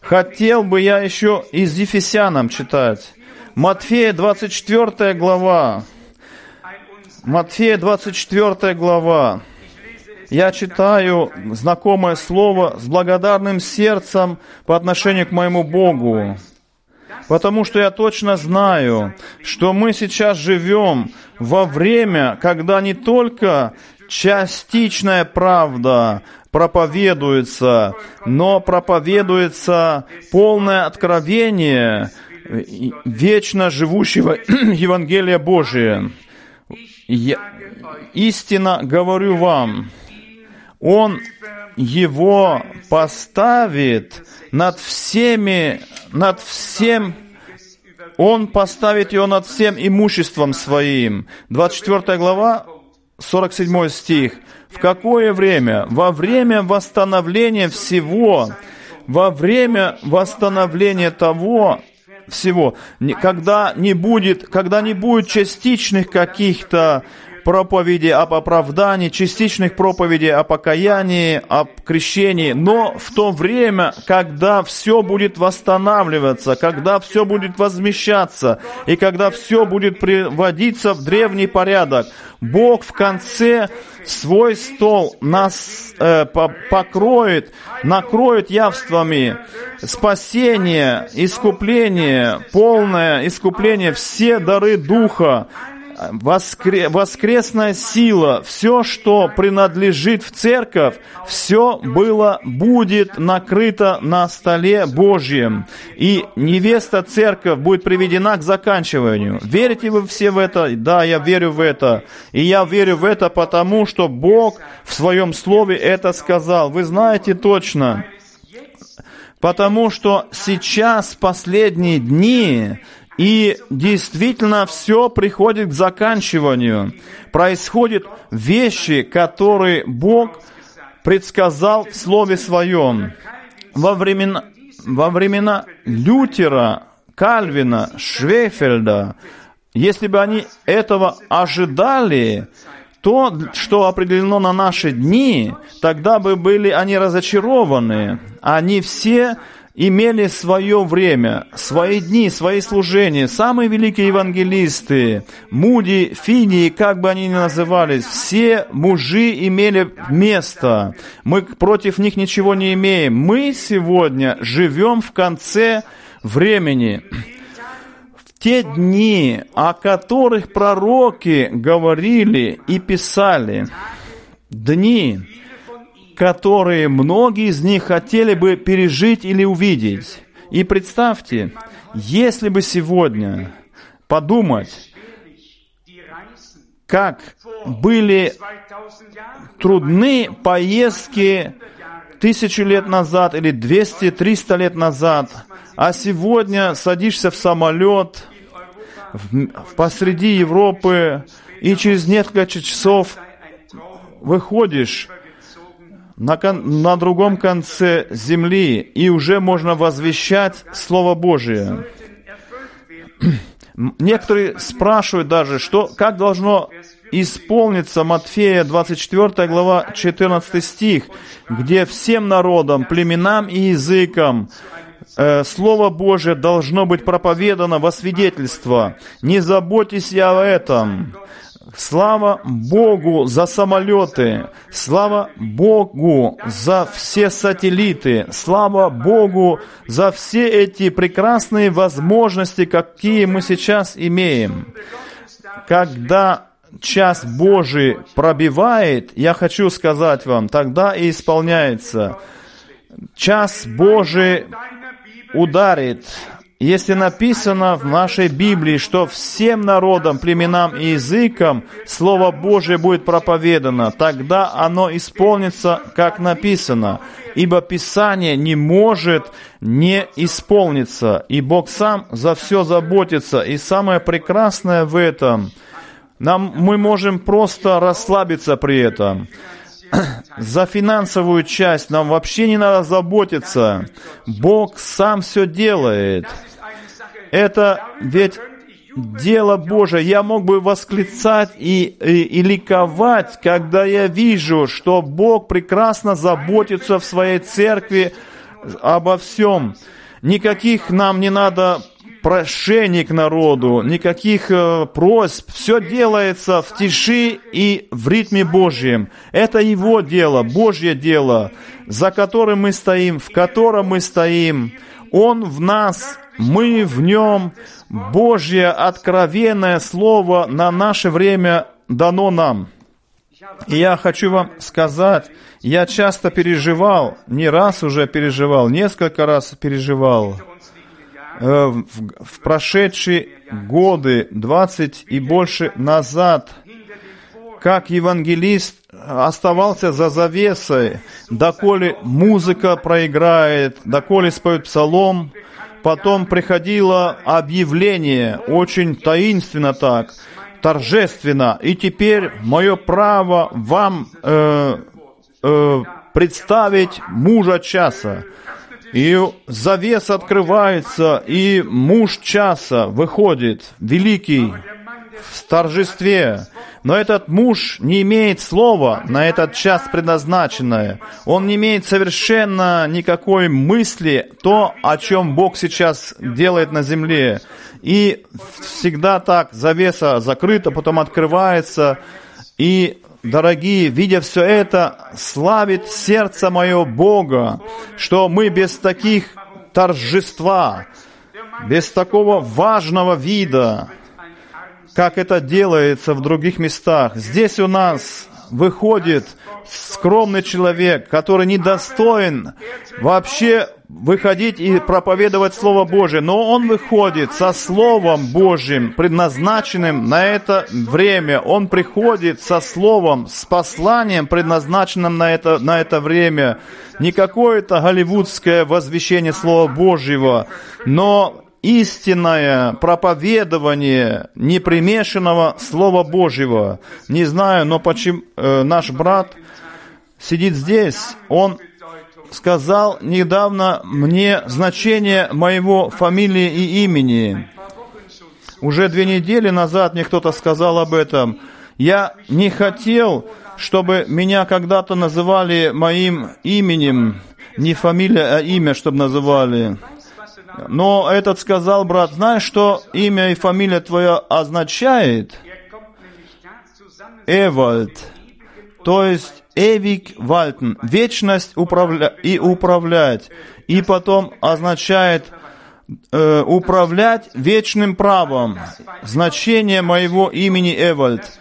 S1: Хотел бы я еще из Ефесянам читать. Матфея 24 глава. Матфея 24 глава. Я читаю знакомое слово с благодарным сердцем по отношению к моему Богу. Потому что я точно знаю, что мы сейчас живем во время, когда не только частичная правда проповедуется, но проповедуется полное откровение – вечно живущего Евангелия Божия. Я, истинно говорю вам, Он его поставит над всеми, над всем, Он поставит его над всем имуществом своим. 24 глава, 47 стих. В какое время? Во время восстановления всего, во время восстановления того, всего. Когда не будет, когда не будет частичных каких-то проповедей об оправдании, частичных проповедей о покаянии, об крещении, но в то время, когда все будет восстанавливаться, когда все будет возмещаться, и когда все будет приводиться в древний порядок, Бог в конце свой стол нас э, покроет, накроет явствами. Спасение, искупление, полное искупление, все дары Духа, воскре, воскресная сила, все, что принадлежит в церковь, все было, будет накрыто на столе Божьем. И невеста церковь будет приведена к заканчиванию. Верите вы все в это? Да, я верю в это. И я верю в это потому, что Бог в своем слове это сказал. Вы знаете точно, Потому что сейчас, последние дни, И действительно все приходит к заканчиванию. Происходят вещи, которые Бог предсказал в Слове Своем. Во времена, во времена Лютера, Кальвина, Швейфельда, если бы они этого ожидали, то, что определено на наши дни, тогда бы были они разочарованы. Они все имели свое время, свои дни, свои служения. Самые великие евангелисты, Муди, Фини, как бы они ни назывались, все мужи имели место. Мы против них ничего не имеем. Мы сегодня живем в конце времени. В те дни, о которых пророки говорили и писали, дни, которые многие из них хотели бы пережить или увидеть. И представьте, если бы сегодня подумать, как были трудны поездки тысячу лет назад или 200-300 лет назад, а сегодня садишься в самолет в, посреди Европы и через несколько часов выходишь на, кон, на другом конце земли, и уже можно возвещать Слово Божие. Некоторые спрашивают даже, что, как должно исполниться Матфея 24 глава 14 стих, где всем народам, племенам и языкам э, Слово Божие должно быть проповедано во свидетельство. Не заботьтесь о этом. Слава Богу за самолеты, слава Богу за все сателлиты, слава Богу за все эти прекрасные возможности, какие мы сейчас имеем. Когда час Божий пробивает, я хочу сказать вам, тогда и исполняется. Час Божий ударит, если написано в нашей Библии, что всем народам, племенам и языкам Слово Божие будет проповедано, тогда оно исполнится, как написано. Ибо Писание не может не исполниться, и Бог сам за все заботится. И самое прекрасное в этом, нам, мы можем просто расслабиться при этом за финансовую часть нам вообще не надо заботиться. Бог сам все делает. Это ведь дело Божие. Я мог бы восклицать и, и, и ликовать, когда я вижу, что Бог прекрасно заботится в своей церкви обо всем. Никаких нам не надо прошений к народу, никаких э, просьб. Все делается в тиши и в ритме Божьем. Это Его дело, Божье дело, за которым мы стоим, в котором мы стоим. Он в нас, мы в нем. Божье откровенное Слово на наше время дано нам. И я хочу вам сказать, я часто переживал, не раз уже переживал, несколько раз переживал, э, в, в прошедшие годы, 20 и больше назад, как евангелист оставался за завесой, доколе музыка проиграет, доколе споют псалом, потом приходило объявление, очень таинственно так, торжественно, и теперь мое право вам э, э, представить мужа часа. И завес открывается, и муж часа выходит, великий, в торжестве. Но этот муж не имеет слова на этот час предназначенное. Он не имеет совершенно никакой мысли то, о чем Бог сейчас делает на земле. И всегда так, завеса закрыта, потом открывается. И, дорогие, видя все это, славит сердце мое Бога, что мы без таких торжества, без такого важного вида, как это делается в других местах. Здесь у нас выходит скромный человек, который недостоин вообще выходить и проповедовать Слово Божие, но он выходит со Словом Божьим, предназначенным на это время. Он приходит со Словом, с посланием, предназначенным на это, на это время. Не какое-то голливудское возвещение Слова Божьего, но истинное проповедование непримешанного Слова Божьего. Не знаю, но почему э, наш брат сидит здесь, он сказал недавно мне значение моего фамилии и имени. Уже две недели назад мне кто-то сказал об этом. Я не хотел, чтобы меня когда-то называли моим именем, не фамилия, а имя, чтобы называли. Но этот сказал, брат, знаешь, что имя и фамилия твоя означает? Эвальд. То есть Эвик Вальтен. Вечность управля... и управлять. И потом означает э, управлять вечным правом. Значение моего имени Эвальд.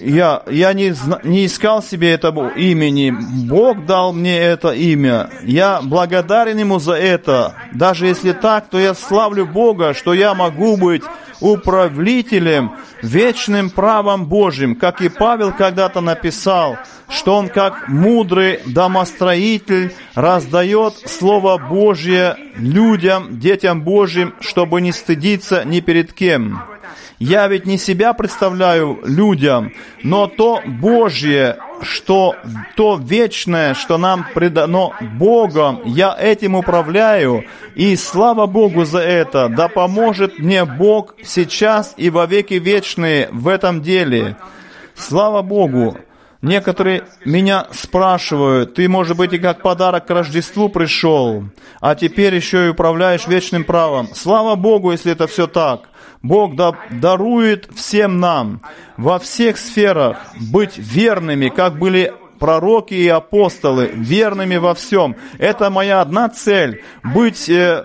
S1: Я, я не, не искал себе этого имени. Бог дал мне это имя. Я благодарен Ему за это. Даже если так, то я славлю Бога, что я могу быть управлителем вечным правом Божьим, как и Павел когда-то написал, что он как мудрый домостроитель раздает Слово Божье людям, детям Божьим, чтобы не стыдиться ни перед кем. Я ведь не себя представляю людям, но то Божье, что то вечное, что нам предано Богом, я этим управляю, и слава Богу за это. Да поможет мне Бог сейчас и во веки вечные в этом деле. Слава Богу. Некоторые меня спрашивают, ты, может быть, и как подарок к Рождеству пришел, а теперь еще и управляешь вечным правом. Слава Богу, если это все так. Бог дарует всем нам во всех сферах быть верными, как были пророки и апостолы, верными во всем. Это моя одна цель – быть э,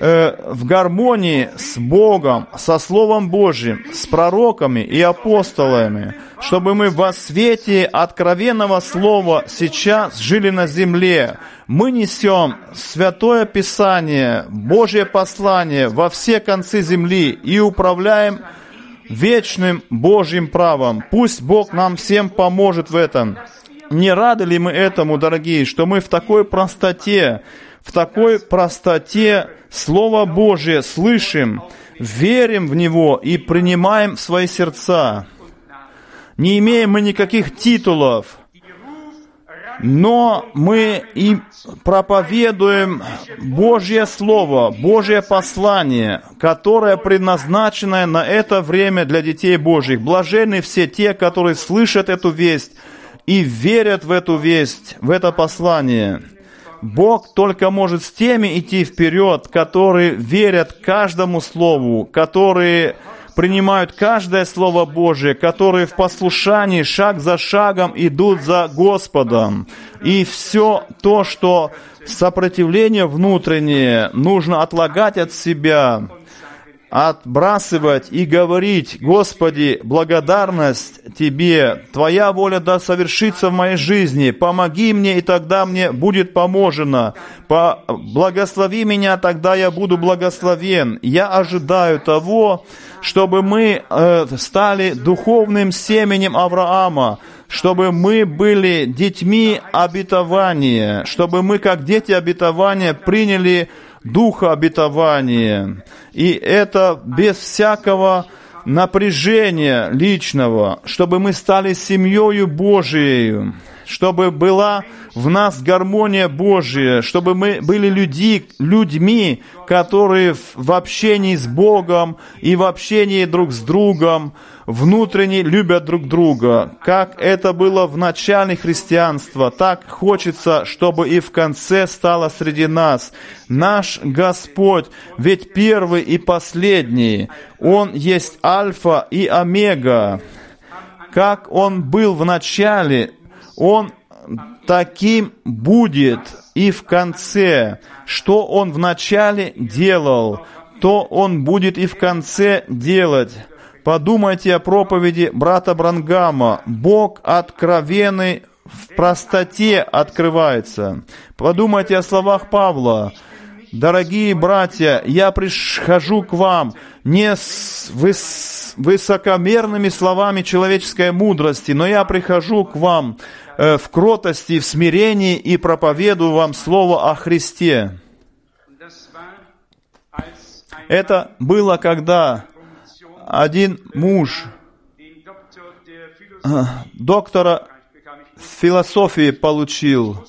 S1: э, в гармонии с Богом, со Словом Божьим, с пророками и апостолами, чтобы мы во свете откровенного Слова сейчас жили на земле. Мы несем Святое Писание, Божье послание во все концы земли и управляем вечным Божьим правом. Пусть Бог нам всем поможет в этом. Не рады ли мы этому, дорогие, что мы в такой простоте, в такой простоте Слово Божие слышим, верим в Него и принимаем в свои сердца. Не имеем мы никаких титулов, но мы и проповедуем Божье Слово, Божье послание, которое предназначено на это время для детей Божьих. Блаженны все те, которые слышат эту весть и верят в эту весть, в это послание. Бог только может с теми идти вперед, которые верят каждому слову, которые принимают каждое Слово Божие, которые в послушании шаг за шагом идут за Господом. И все то, что сопротивление внутреннее нужно отлагать от себя, отбрасывать и говорить, Господи, благодарность Тебе, Твоя воля да совершится в моей жизни, помоги мне, и тогда мне будет поможено, По... благослови меня, тогда я буду благословен. Я ожидаю того, чтобы мы э, стали духовным семенем Авраама, чтобы мы были детьми обетования, чтобы мы, как дети обетования, приняли духа обетования. И это без всякого напряжения личного, чтобы мы стали семьей Божией, чтобы была в нас гармония Божия, чтобы мы были люди, людьми, которые в общении с Богом и в общении друг с другом внутренне любят друг друга. Как это было в начале христианства, так хочется, чтобы и в конце стало среди нас. Наш Господь, ведь первый и последний, Он есть Альфа и Омега. Как Он был в начале, Он таким будет и в конце. Что Он в начале делал, то Он будет и в конце делать. Подумайте о проповеди брата Брангама. Бог откровенный в простоте открывается. Подумайте о словах Павла. Дорогие братья, я прихожу к вам не с выс высокомерными словами человеческой мудрости, но я прихожу к вам в кротости, в смирении и проповедую вам Слово о Христе. Это было, когда один муж э, доктора философии получил.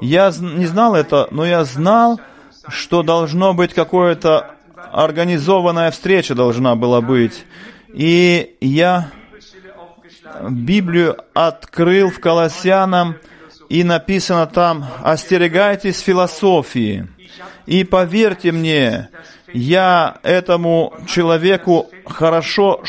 S1: Я не знал это, но я знал, что должно быть какое-то организованная встреча должна была быть. И я. Библию открыл в Колоссянам, и написано там «Остерегайтесь философии». И поверьте мне, я этому человеку хорошо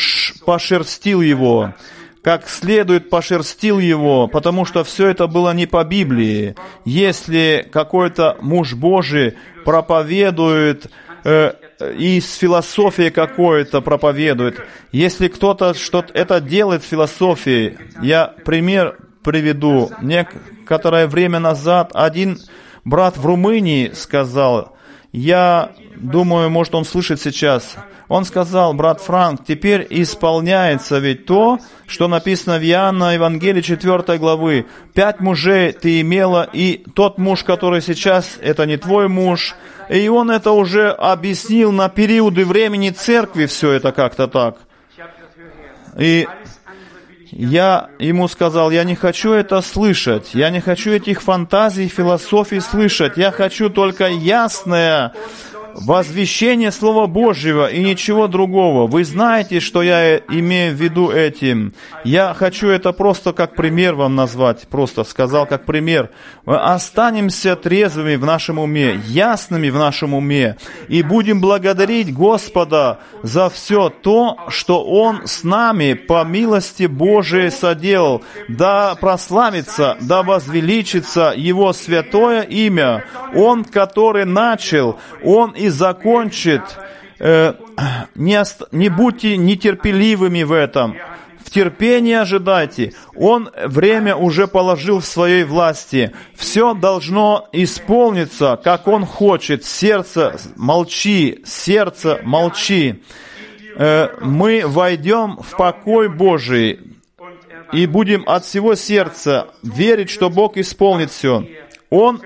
S1: пошерстил его, как следует пошерстил его, потому что все это было не по Библии. Если какой-то муж Божий проповедует э, из философии какой-то проповедует, если кто-то что-то это делает с философией, я пример приведу. Некоторое время назад один брат в Румынии сказал, я думаю, может он слышит сейчас, он сказал, брат Франк, теперь исполняется ведь то, что написано в Иоанна Евангелии 4 главы. Пять мужей ты имела, и тот муж, который сейчас, это не твой муж. И он это уже объяснил на периоды времени церкви, все это как-то так. И я ему сказал, я не хочу это слышать, я не хочу этих фантазий, философий слышать, я хочу только ясное возвещение Слова Божьего и ничего другого. Вы знаете, что я имею в виду этим. Я хочу это просто как пример вам назвать, просто сказал как пример. Мы останемся трезвыми в нашем уме, ясными в нашем уме, и будем благодарить Господа за все то, что Он с нами по милости Божией соделал. Да прославится, да возвеличится Его святое имя. Он, который начал, Он и закончит. Э, не, ост- не будьте нетерпеливыми в этом. В терпении ожидайте. Он время уже положил в своей власти. Все должно исполниться, как Он хочет. Сердце молчи, сердце молчи. Э, Мы войдем в покой Божий и будем от всего сердца верить, что Бог исполнит все. Он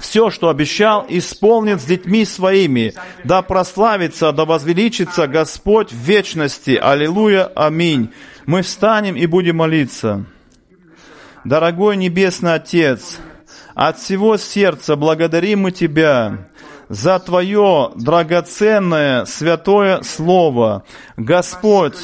S1: все, что обещал, исполнит с детьми своими. Да прославится, да возвеличится Господь в вечности. Аллилуйя, аминь. Мы встанем и будем молиться. Дорогой Небесный Отец, от всего сердца благодарим мы Тебя за Твое драгоценное святое Слово. Господь,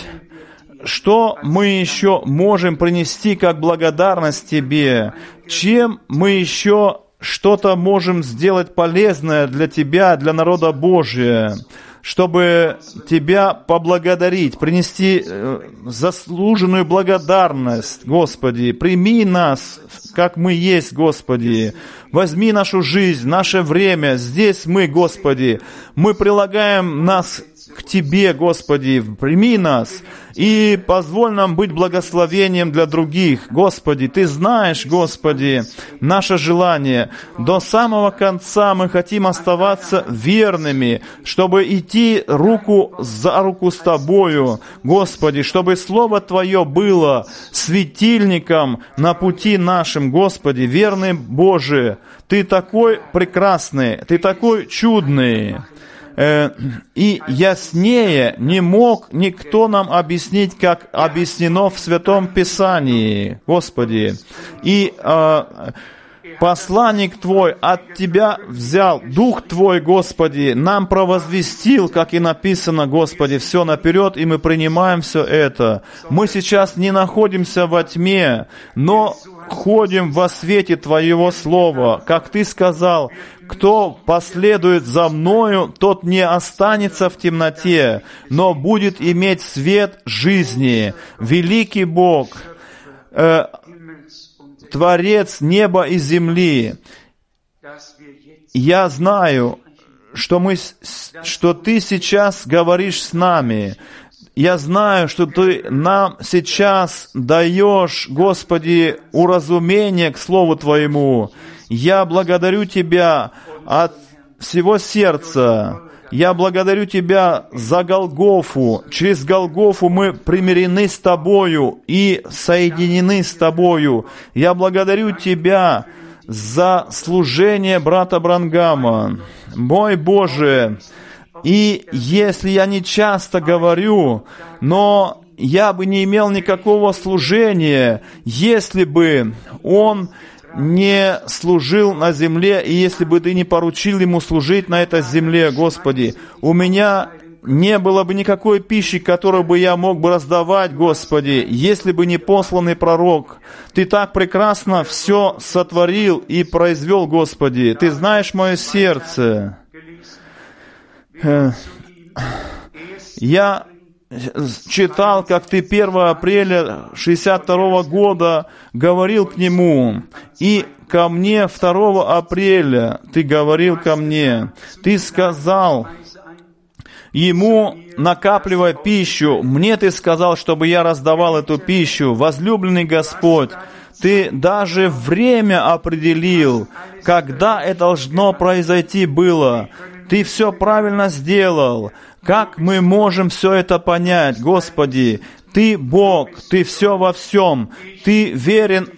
S1: что мы еще можем принести как благодарность Тебе? Чем мы еще что-то можем сделать полезное для Тебя, для народа Божия? чтобы Тебя поблагодарить, принести э, заслуженную благодарность, Господи. Прими нас, как мы есть, Господи. Возьми нашу жизнь, наше время. Здесь мы, Господи. Мы прилагаем нас к Тебе, Господи. Прими нас и позволь нам быть благословением для других. Господи, Ты знаешь, Господи, наше желание. До самого конца мы хотим оставаться верными, чтобы идти руку за руку с Тобою, Господи, чтобы Слово Твое было светильником на пути нашим, Господи, верный Боже. Ты такой прекрасный, Ты такой чудный и яснее не мог никто нам объяснить, как объяснено в Святом Писании, Господи. И э, посланник Твой от Тебя взял, Дух Твой, Господи, нам провозвестил, как и написано, Господи, все наперед, и мы принимаем все это. Мы сейчас не находимся во тьме, но ходим во свете Твоего Слова. Как Ты сказал, кто последует за мною, тот не останется в темноте, но будет иметь свет жизни. Великий Бог, э, Творец неба и земли, я знаю, что, мы, что Ты сейчас говоришь с нами. Я знаю, что Ты нам сейчас даешь, Господи, уразумение к Слову Твоему. Я благодарю Тебя от всего сердца. Я благодарю Тебя за Голгофу. Через Голгофу мы примирены с Тобою и соединены с Тобою. Я благодарю Тебя за служение брата Брангама. Мой Боже, И если я не часто говорю, но я бы не имел никакого служения, если бы он не служил на земле, и если бы ты не поручил ему служить на этой земле, Господи, у меня не было бы никакой пищи, которую бы я мог бы раздавать, Господи, если бы не посланный пророк. Ты так прекрасно все сотворил и произвел, Господи. Ты знаешь мое сердце. Э, Я читал, как ты 1 апреля 62 года говорил к нему, и ко мне 2 апреля ты говорил ко мне, ты сказал, ему накапливая пищу, мне ты сказал, чтобы я раздавал эту пищу, возлюбленный Господь, ты даже время определил, когда это должно произойти было. Ты все правильно сделал. Как мы можем все это понять, Господи? Ты Бог, Ты все во всем, Ты верен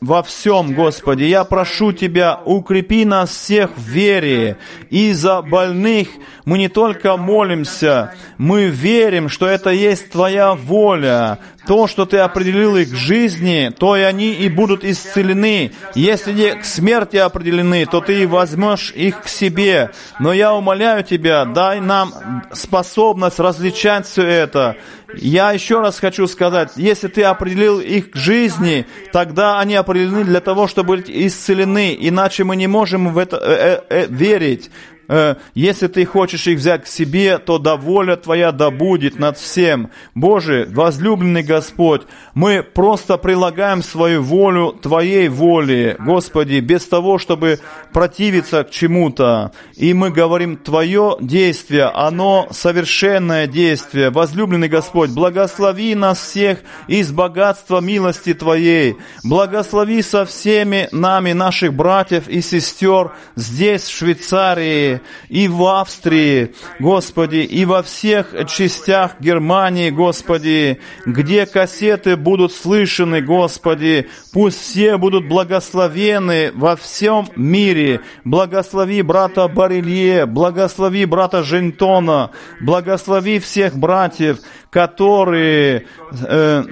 S1: во всем, Господи. Я прошу Тебя, укрепи нас всех в вере. И за больных мы не только молимся, мы верим, что это есть Твоя воля. То, что Ты определил их к жизни, то и они и будут исцелены. Если не к смерти определены, то Ты возьмешь их к себе. Но я умоляю Тебя, дай нам способность различать все это. Я еще раз хочу сказать, если ты определил их к жизни, тогда они определены для того, чтобы быть исцелены, иначе мы не можем в это э, э, э, верить. Э, Если ты хочешь их взять к себе, то да Твоя да будет над всем. Боже, возлюбленный Господь, мы просто прилагаем свою волю Твоей воле, Господи, без того, чтобы противиться к чему-то. И мы говорим, Твое действие, оно совершенное действие. Возлюбленный Господь, благослови нас всех из богатства милости Твоей. Благослови со всеми нами, наших братьев и сестер здесь, в Швейцарии, и в Австрии, Господи, и во всех частях Германии, Господи, где кассеты будут слышаны, Господи, пусть все будут благословены во всем мире. Благослови брата Барелье, благослови брата Жентона, благослови всех братьев, которые э,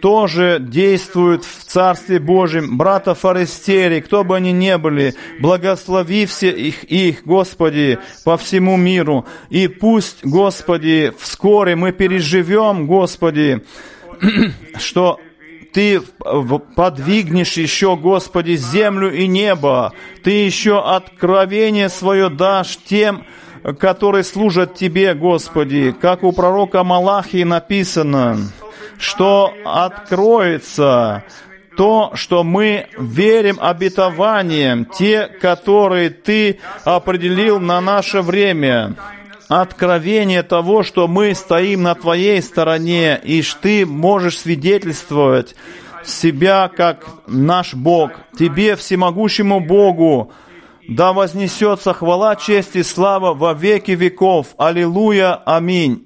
S1: тоже действуют в Царстве Божьем, брата Форестери, кто бы они ни были, благослови все их, их, Господи, по всему миру. И пусть, Господи, вскоре мы переживем, Господи, что ты подвигнешь еще, Господи, землю и небо. Ты еще откровение свое дашь тем, которые служат Тебе, Господи, как у пророка Малахии написано, что откроется то, что мы верим обетованиям, те, которые Ты определил на наше время. Откровение того, что мы стоим на Твоей стороне, и что Ты можешь свидетельствовать себя как наш Бог. Тебе, всемогущему Богу, да вознесется хвала, честь и слава во веки веков. Аллилуйя. Аминь.